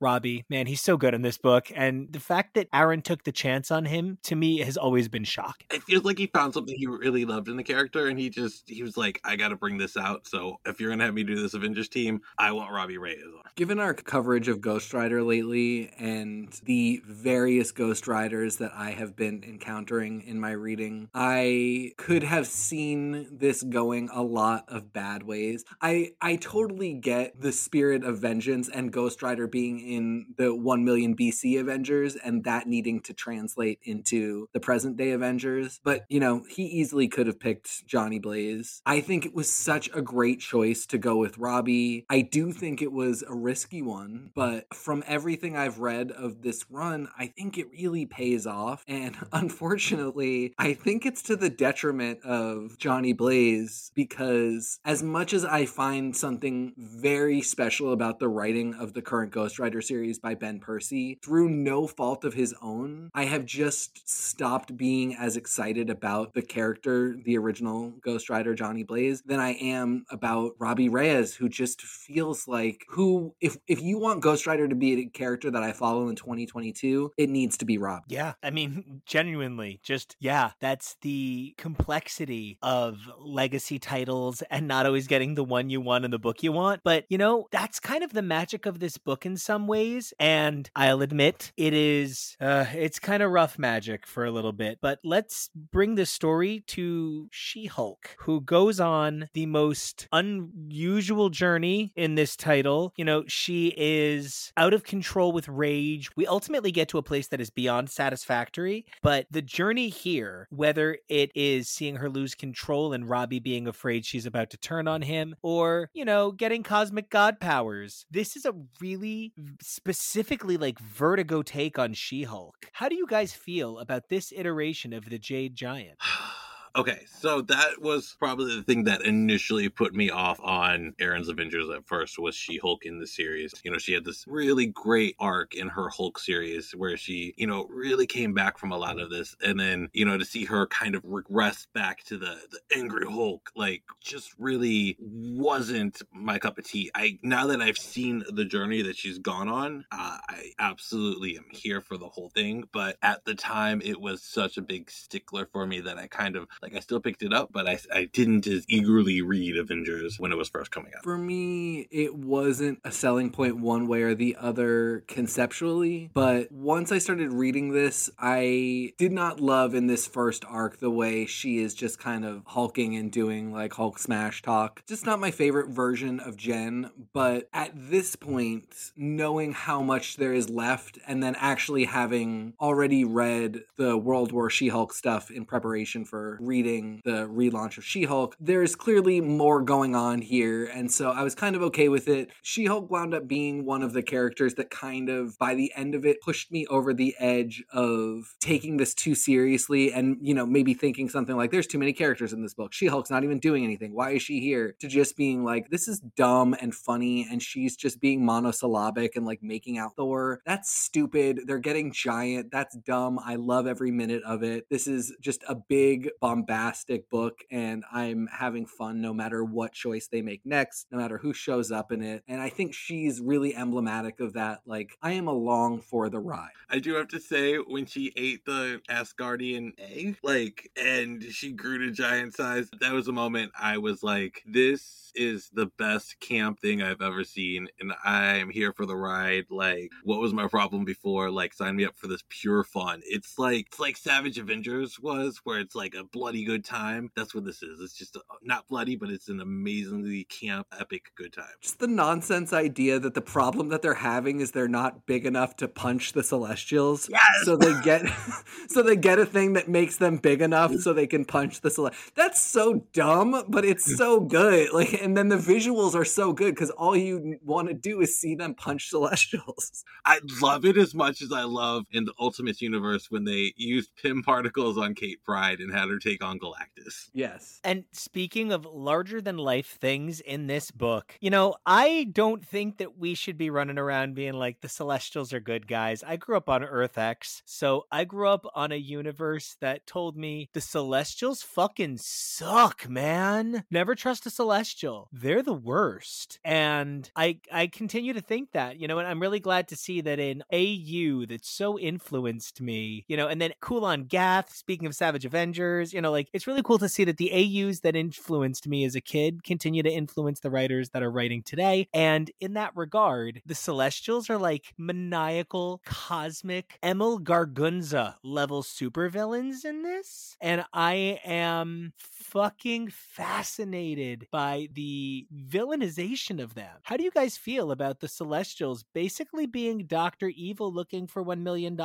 Robbie, man, he's so good in this book, and the fact that Aaron took the chance on him to me has always been shocking. It feels like he found something he really loved in the character, and he just he was like, I got to bring this out. So if you're gonna have me do this Avengers team, I want Robbie Reyes on. Given our coverage of Ghost Rider lately and the various Ghost Riders that I have been encountering in my reading, I could have seen this going a lot of bad ways. I I totally get the spirit of vengeance and Ghost Rider being in the 1 million BC Avengers and that needing to translate into the present day Avengers, but you know, he easily could have picked Johnny Blaze. I think it was such a great choice to go with Robbie. I do think it was a risky one, but from everything I've read of this run, I think it really pays off. And unfortunately, I think it's to the detriment of Johnny Blaze because as much as I find something very special about the writing of the current Ghost Rider Series by Ben Percy, through no fault of his own, I have just stopped being as excited about the character, the original Ghost Rider Johnny Blaze, than I am about Robbie Reyes, who just feels like who if if you want Ghost Rider to be a character that I follow in 2022, it needs to be Rob. Yeah. I mean, genuinely, just, yeah, that's the complexity of legacy titles and not always getting the one you want in the book you want. But, you know, that's kind of the magic of this book in some ways. And I'll admit it is, uh, it's kind of rough magic for a little bit. But let's bring the story to She Hulk, who goes on the most unusual journey in this title. You know, she is out of control with rage. We ultimately get to a place that is beyond satisfactory, but the journey here, whether it is seeing her lose control and Robbie being afraid she's about to turn on him, or, you know, getting cosmic god powers, this is a really specifically like vertigo take on She Hulk. How do you guys feel about this iteration of the Jade Giant? Okay, so that was probably the thing that initially put me off on Aaron's Avengers at first was She Hulk in the series. You know, she had this really great arc in her Hulk series where she, you know, really came back from a lot of this. And then, you know, to see her kind of regress back to the, the angry Hulk, like just really wasn't my cup of tea. I now that I've seen the journey that she's gone on, uh, I absolutely am here for the whole thing. But at the time, it was such a big stickler for me that I kind of like I still picked it up, but I, I didn't as eagerly read Avengers when it was first coming out. For me, it wasn't a selling point one way or the other conceptually, but once I started reading this, I did not love in this first arc the way she is just kind of hulking and doing like Hulk smash talk. Just not my favorite version of Jen, but at this point, knowing how much there is left and then actually having already read the World War She Hulk stuff in preparation for reading the relaunch of She Hulk, there's clearly more going on here. And so I was kind of okay with it. She Hulk wound up being one of the characters that kind of, by the end of it, pushed me over the edge of taking this too seriously and, you know, maybe thinking something like, there's too many characters in this book. She Hulk's not even doing anything. Why is she here? To just being like, this is dumb and funny. And she's just being monosyllabic and like making out Thor. That's stupid. They're getting giant. That's dumb. I love every minute of it. This is just a big bomb bombastic book and I'm having fun no matter what choice they make next, no matter who shows up in it. And I think she's really emblematic of that. Like, I am along for the ride. I do have to say, when she ate the Asgardian egg, like, and she grew to giant size, that was a moment I was like, this is the best camp thing I've ever seen, and I'm here for the ride. Like, what was my problem before? Like, sign me up for this pure fun. It's like it's like Savage Avengers was, where it's like a bloody good time. That's what this is. It's just a, not bloody, but it's an amazingly camp, epic good time. Just the nonsense idea that the problem that they're having is they're not big enough to punch the Celestials. Yes! So they get, so they get a thing that makes them big enough so they can punch the Celestials. That's so dumb, but it's so good. Like, and then the visuals are so good because all you want to do is see them punch Celestials. I love it as much as I love in the Ultimate Universe when they used Pym particles on Kate Pryde and had her take on Galactus. Yes. And speaking of larger than life things in this book, you know, I don't think that we should be running around being like the Celestials are good guys. I grew up on Earth X, so I grew up on a universe that told me the Celestials fucking suck, man. Never trust a Celestial. They're the worst. And I I continue to think that, you know, and I'm really glad to see that in AU that so influenced me, you know, and then Kulan Gath, speaking of Savage Avengers, you know, like it's really cool to see that the AUs that influenced me as a kid continue to influence the writers that are writing today. And in that regard, the Celestials are like maniacal, cosmic, Emil Gargunza level supervillains in this. And I am fucking fascinated by the villainization of them. How do you guys feel about the Celestials basically being Dr. Evil looking for $1 million?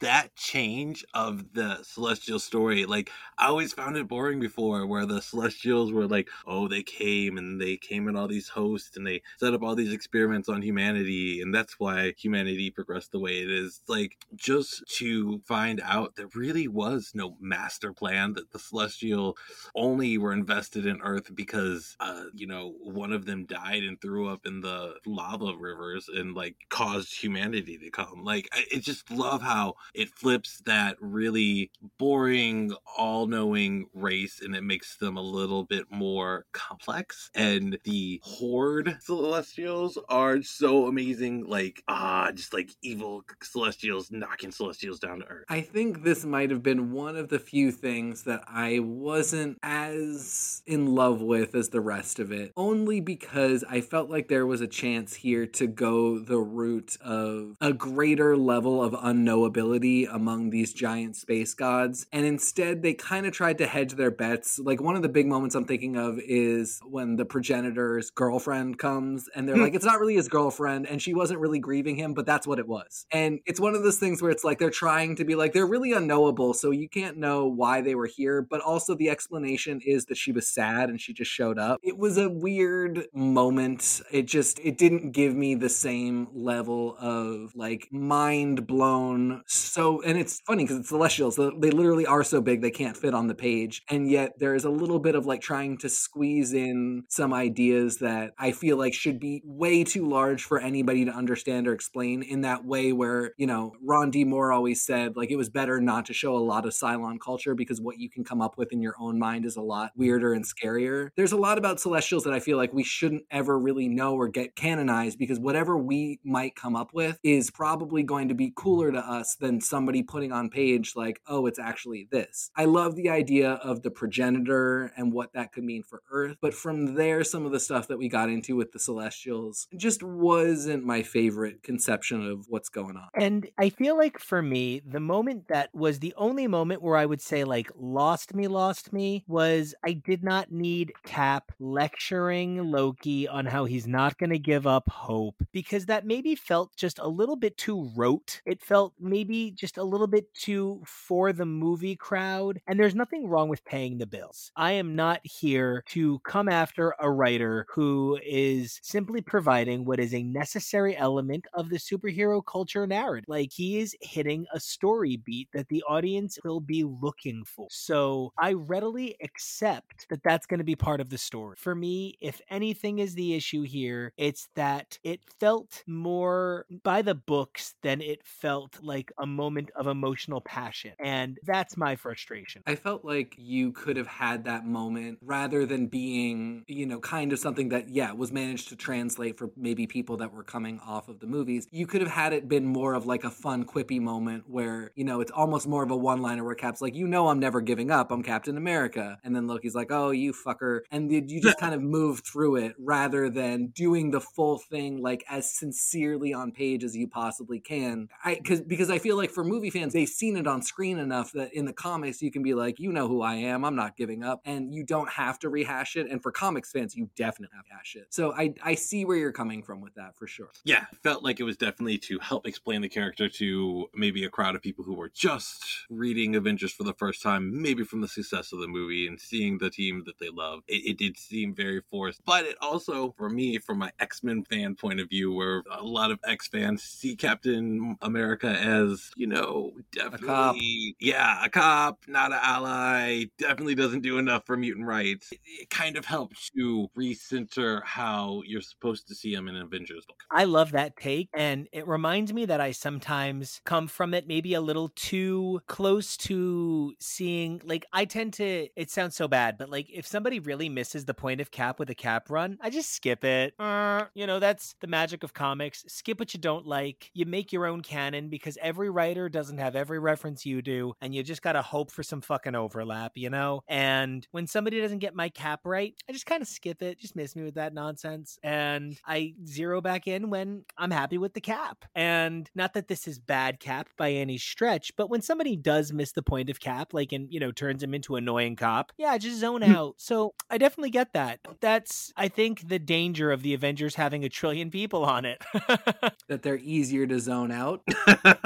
That change of the Celestial story, like, I was always found it boring before, where the Celestials were like, oh, they came and they came in all these hosts and they set up all these experiments on humanity, and that's why humanity progressed the way it is. Like, just to find out there really was no master plan, that the Celestial only were invested in Earth because, uh, you know, one of them died and threw up in the lava rivers and like caused humanity to come. Like, I, I just love how it flips that really boring, all knowing race and it makes them a little bit more complex. And the Horde Celestials are so amazing. Like, ah, just like evil Celestials knocking Celestials down to Earth. I think this might have been one of the few things that I wasn't as in love with as the rest of it, only because I felt like there was a chance here to go the route of a greater level of unknowability among these giant space gods. And instead, they kind of tried to hedge their bets. Like, one of the big moments I'm thinking of is when the progenitor's girlfriend comes and they're hmm. like, it's not really his girlfriend, and she wasn't really grieving him, but that's what it was. And it's one of those things where it's like they're trying to be like, they're really unknowable, so you can't know why they were here, but also the explanation is that she was sad and she just showed up. It was a weird moment. It just it didn't give me the same level of like mind blown. So and it's funny because it's celestials. They literally are so big they can't fit on the page, and yet there is a little bit of like trying to squeeze in some ideas that I feel like should be way too large for anybody to understand or explain in that way where you know Ron D Moore always said like it was better not to show a lot of Cylon culture because what you can come up with in your own mind is a lot weirder and scarier. There's a lot about celestials that I feel like we shouldn't ever really know or get canonized because whatever we might come up with is probably going to be cooler to us than somebody putting on page like, oh, it's actually this. I love the idea of the progenitor and what that could mean for Earth, but from there, some of the stuff that we got into with the celestials just wasn't my favorite conception of what's going on. And I feel like for me, the moment that was the only moment where I would say, like, lost me, lost me was I did not need Cap lecturing Loki on how he's not going to give up hope because that maybe felt just a little bit too rote. It felt maybe just a little bit too for the movie crowd. And there's nothing wrong with paying the bills. I am not here to come after a writer who is simply providing what is a necessary element of the superhero culture narrative. Like he is hitting a story beat that the audience will be looking for. So I readily accept that that's going to be part of the story. For me, if anything is the issue here, it's that it felt more by the books than it felt like a moment of emotional passion. And that's my frustration. I felt like you could have had that moment rather than being, you know, kind of something that, yeah, was managed to translate for maybe people that were coming off of the movies. You could have had it been more of like a fun, quippy moment where, you know, it's almost more of a one liner where Cap's like, you know, I'm never giving up. I'm Captain America. And then Loki's like, oh, you fucker. And you just kind of move through it rather than doing the full thing like as sincerely on page as you possibly can. I cause, because I feel like for movie fans, they've seen it on screen enough that in the comics you can be like, you know who I am, I'm not giving up, and you don't have to rehash it. And for comics fans, you definitely have to hash it. So I I see where you're coming from with that for sure. Yeah, felt like it was definitely to help explain the character to maybe a crowd of people who were just reading Avengers for the first time, maybe from the success of the movie and seeing the team that they love. It, it did seem very forced, but it also, for me, from my X Men fan point of view, where a lot of X fans see Captain America as, you know, definitely, a yeah, a cop, not an ally, definitely doesn't do enough for mutant rights. It, kind of helps to recenter how you're supposed to see him in Avengers book. I love that take, and it reminds me that I sometimes come from it maybe a little too close to seeing. Like, I tend to. It sounds so bad, but like if somebody really misses the point of Cap with a Cap run, I just skip it. Uh, you know, that's the magic of comics. Skip what you don't like. You make your own canon because every writer doesn't have every reference you do, and you just gotta hope for some fucking overlap, you know. And when somebody doesn't get my Cap right, I just kind of skip it. Just miss me with that nonsense, and I zero back in when I'm happy with the Cap. And not that this is bad Cap by any stretch, but when somebody does miss the point of Cap, like and you know turns him into annoying cop, yeah, just zone mm. out. So I definitely get that. That's I think the danger of the Avengers having a trillion people on it. that they're easier to zone out.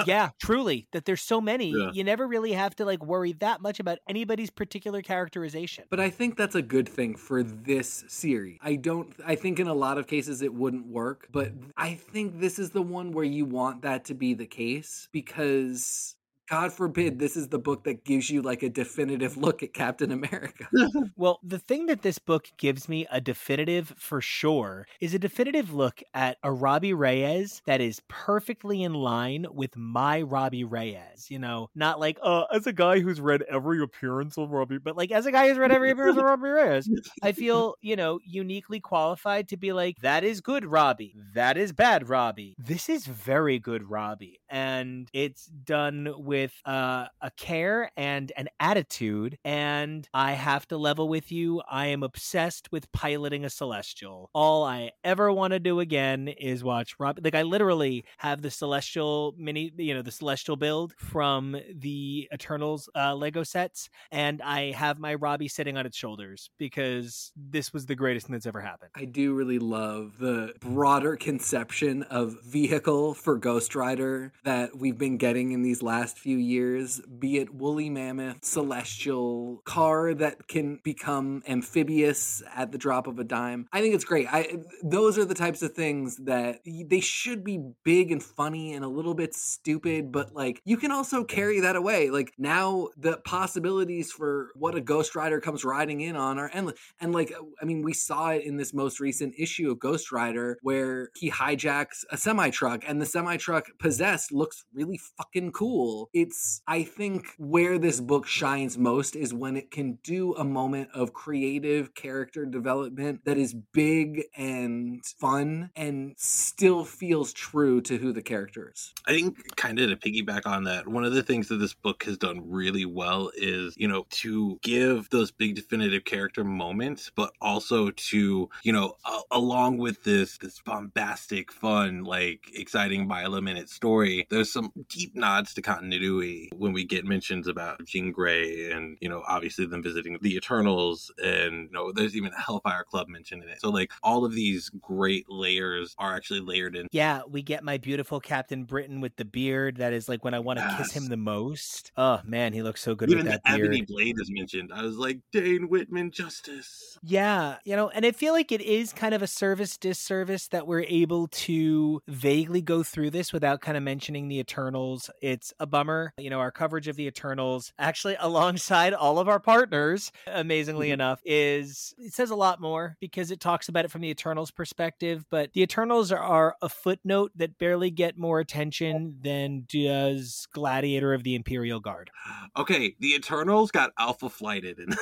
yeah, truly. That there's so many, Yeah. you never really have to like worry that much about but anybody's particular characterization. But I think that's a good thing for this series. I don't I think in a lot of cases it wouldn't work, but I think this is the one where you want that to be the case because God forbid this is the book that gives you like a definitive look at Captain America. well, the thing that this book gives me a definitive for sure is a definitive look at a Robbie Reyes that is perfectly in line with my Robbie Reyes. You know, not like, uh, as a guy who's read every appearance of Robbie, but like as a guy who's read every appearance of Robbie Reyes, I feel, you know, uniquely qualified to be like, that is good Robbie. That is bad Robbie. This is very good Robbie. And it's done with with uh, a care and an attitude. And I have to level with you. I am obsessed with piloting a celestial. All I ever want to do again is watch Rob. Like I literally have the celestial mini, you know, the celestial build from the Eternals uh, Lego sets, and I have my Robbie sitting on its shoulders because this was the greatest thing that's ever happened. I do really love the broader conception of vehicle for Ghost Rider that we've been getting in these last few years, be it woolly mammoth, celestial, car that can become amphibious at the drop of a dime. I think it's great. I those are the types of things that they should be big and funny and a little bit stupid, but like you can also carry that away. Like now the possibilities for what a Ghost Rider comes riding in on are endless. And like I mean, we saw it in this most recent issue of Ghost Rider where he hijacks a semi truck and the semi truck possessed looks really fucking cool it's I think where this book shines most is when it can do a moment of creative character development that is big and fun and still feels true to who the character is. I think kind of to piggyback on that, one of the things that this book has done really well is, you know, to give those big definitive character moments, but also to, you know, uh, along with this this bombastic, fun, like exciting by a minute story, there's some deep nods to continuity when we get mentions about Jean Grey and, you know, obviously them visiting the Eternals and, you know, there's even a Hellfire Club mentioned in it. So, like, all of these great layers are actually layered in. Yeah, we get my beautiful Captain Britain with the beard. That is like when I want to yes. kiss him the most. Oh, man, he looks so good even with that the beard. Ebony Blade is mentioned. I was like, Dane Whitman justice. Yeah, you know, and I feel like it is kind of a service disservice that we're able to vaguely go through this without kind of mentioning the Eternals. It's a bummer you know, our coverage of the Eternals, actually alongside all of our partners, amazingly mm-hmm. enough, is it says a lot more because it talks about it from the Eternals perspective. But the Eternals are, are a footnote that barely get more attention than does Gladiator of the Imperial Guard. Okay, the Eternals got alpha flighted and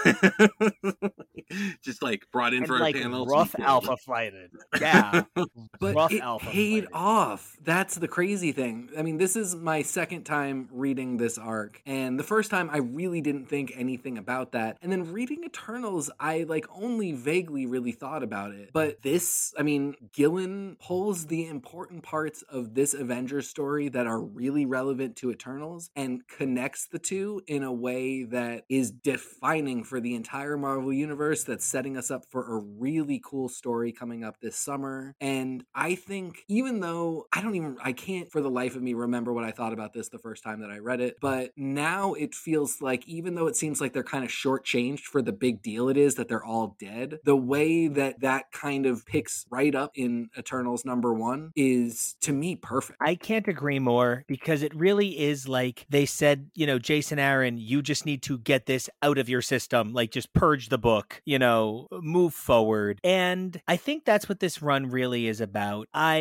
just like brought in and for like a panel. Rough alpha flighted. Yeah. but rough it alpha paid flighted. off. That's the crazy thing. I mean, this is my second time reading this arc. And the first time I really didn't think anything about that. And then reading Eternals, I like only vaguely really thought about it. But this, I mean, Gillen pulls the important parts of this Avengers story that are really relevant to Eternals and connects the two in a way that is defining for the entire Marvel universe that's setting us up for a really cool story coming up this summer. And I think even though I don't even I can't for the life of me remember what I thought about this the first time that I read it. But now it feels like, even though it seems like they're kind of shortchanged for the big deal it is that they're all dead, the way that that kind of picks right up in Eternals number one is to me perfect. I can't agree more because it really is like they said, you know, Jason Aaron, you just need to get this out of your system, like just purge the book, you know, move forward. And I think that's what this run really is about. I,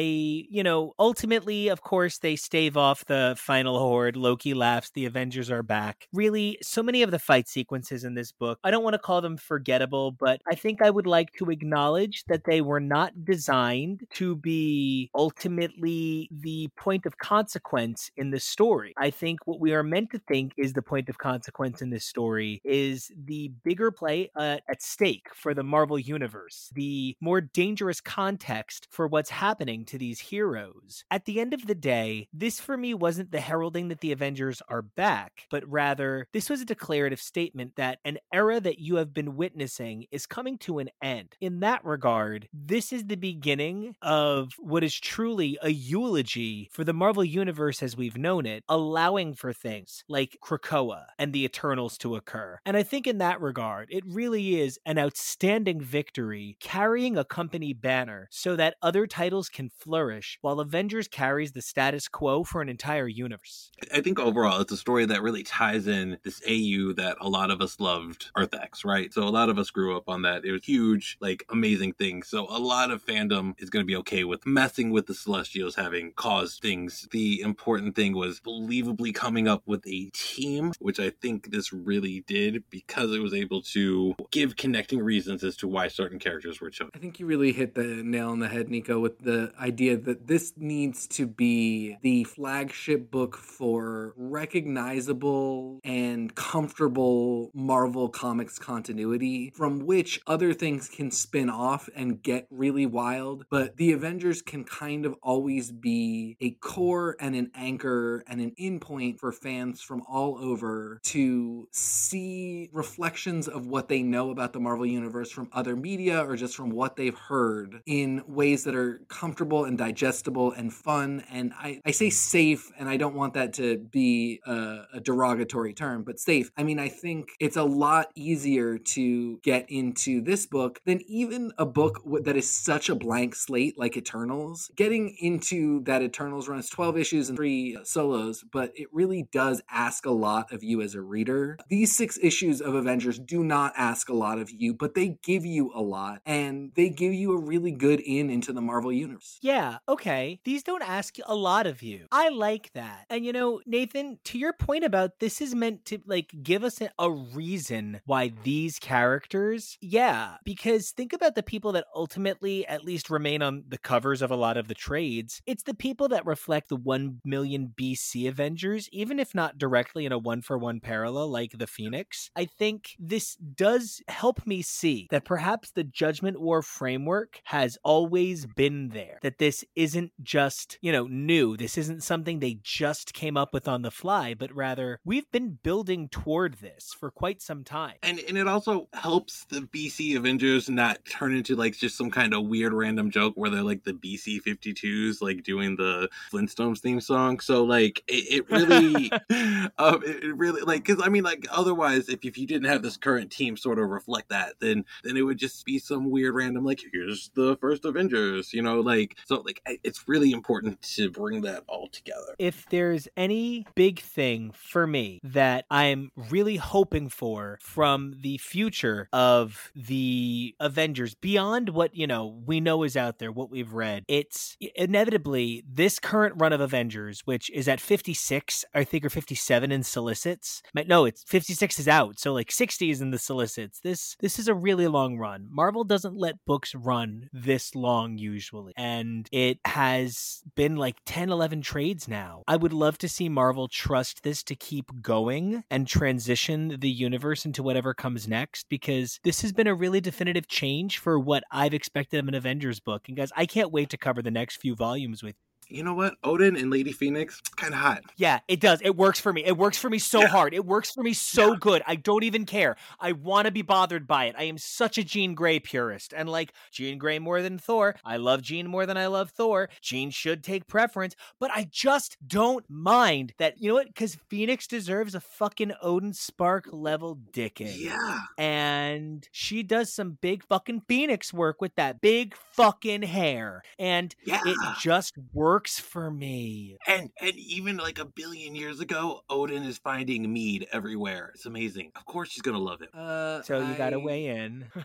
you know, ultimately, of course, they stave off the final horde. Loki Loki laughs, the Avengers are back. Really, so many of the fight sequences in this book, I don't want to call them forgettable, but I think I would like to acknowledge that they were not designed to be ultimately the point of consequence in the story. I think what we are meant to think is the point of consequence in this story is the bigger play uh, at stake for the Marvel Universe, the more dangerous context for what's happening to these heroes. At the end of the day, this for me wasn't the heralding that the Avengers are back, but rather this was a declarative statement that an era that you have been witnessing is coming to an end. In that regard, this is the beginning of what is truly a eulogy for the Marvel Universe as we've known it, allowing for things like Krakoa and the Eternals to occur. And I think in that regard, it really is an outstanding victory carrying a company banner so that other titles can flourish while Avengers carries the status quo for an entire universe. I think overall it's a story that really ties in this AU that a lot of us loved Earth X, right? So a lot of us grew up on that. It was huge, like amazing thing. So a lot of fandom is going to be okay with messing with the Celestials having caused things. The important thing was believably coming up with a team, which I think this really did because it was able to give connecting reasons as to why certain characters were chosen. I think you really hit the nail on the head, Nico, with the idea that this needs to be the flagship book for recognizable and comfortable Marvel Comics continuity from which other things can spin off and get really wild. But the Avengers can kind of always be a core and an anchor and an endpoint for fans from all over to see reflections of what they know about the Marvel Universe from other media or just from what they've heard in ways that are comfortable and digestible and fun. And I, I say safe, and I don't want that to be a, a derogatory term, but safe. I mean, I think it's a lot easier to get into this book than even a book that is such a blank slate like Eternals. Getting into that Eternals runs 12 issues and three solos, but it really does ask a lot of you as a reader. These six issues of Avengers do not ask a lot of you, but they give you a lot and they give you a really good in into the Marvel universe. Yeah, okay. These don't ask a lot of you. I like that. And you know, Nathan, to your point about this is meant to like give us a, a reason why these characters, yeah, because think about the people that ultimately at least remain on the covers of a lot of the trades. It's the people that reflect the 1 million BC Avengers, even if not directly in a one for one parallel like the Phoenix. I think this does help me see that perhaps the Judgment War framework has always been there, that this isn't just, you know, new. This isn't something they just came up with on the fly, but rather we've been building toward this for quite some time. And and it also helps the BC Avengers not turn into like just some kind of weird random joke where they're like the BC 52s like doing the Flintstones theme song. So like it, it really um it, it really like cuz I mean like otherwise if if you didn't have this current team sort of reflect that then then it would just be some weird random like here's the first Avengers, you know, like so like it's really important to bring that all together. If there's any big thing for me that I'm really hoping for from the future of the Avengers beyond what, you know, we know is out there, what we've read, it's inevitably this current run of Avengers, which is at 56, I think, or 57 in solicits. No, it's 56 is out. So like 60 is in the solicits. This this is a really long run. Marvel doesn't let books run this long usually. And it has been like 10, 11 trades now. I would love to see Marvel trust this to keep going and transition the universe into whatever comes next because this has been a really definitive change for what I've expected of an Avengers book. And guys, I can't wait to cover the next few volumes with you know what? Odin and Lady Phoenix, kind of hot. Yeah, it does. It works for me. It works for me so yeah. hard. It works for me so yeah. good. I don't even care. I want to be bothered by it. I am such a Jean Grey purist. And like Jean Grey more than Thor. I love Jean more than I love Thor. Jean should take preference, but I just don't mind that, you know what? Because Phoenix deserves a fucking Odin Spark level dicking. Yeah. And she does some big fucking Phoenix work with that big fucking hair. And yeah. it just works works for me. And and even like a billion years ago, Odin is finding mead everywhere. It's amazing. Of course, she's gonna love it. Uh, so you I... gotta weigh in.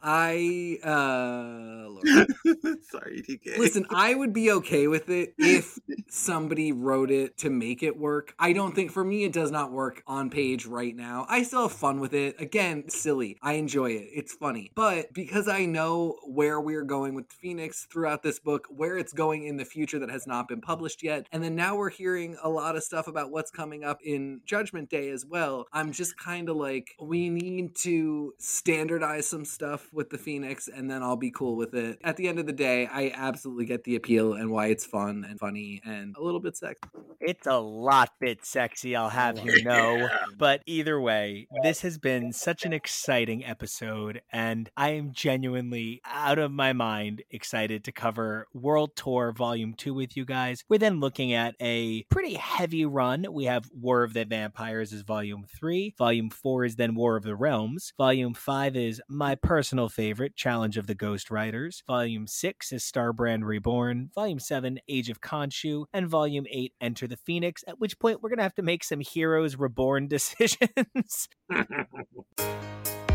I uh, sorry, TK. Listen, I would be okay with it if somebody wrote it to make it work. I don't think for me it does not work on page right now. I still have fun with it. Again, silly. I enjoy it. It's funny. But because I know where we're going with Phoenix throughout this book, where it's going in the future that has not been published yet. And then now we're hearing a lot of stuff about what's coming up in Judgment Day as well. I'm just kind of like, we need to standardize some stuff with the Phoenix and then I'll be cool with it. At the end of the day, I absolutely get the appeal and why it's fun and funny and a little bit sexy. It's a lot bit sexy, I'll have you know. Yeah. But either way, this has been such an exciting episode, and I am genuinely out of my mind excited to cover World Tour Volume 2 with you guys. We're then looking at a pretty heavy run. We have War of the Vampires is Volume 3, Volume 4 is then War of the Realms, Volume 5 is my personal favorite, Challenge of the Ghost Riders, Volume 6 is Starbrand Reborn, Volume 7, Age of Khonshu, and Volume 8, Enter the Phoenix, at which point we're going to have to make some Heroes Reborn decisions.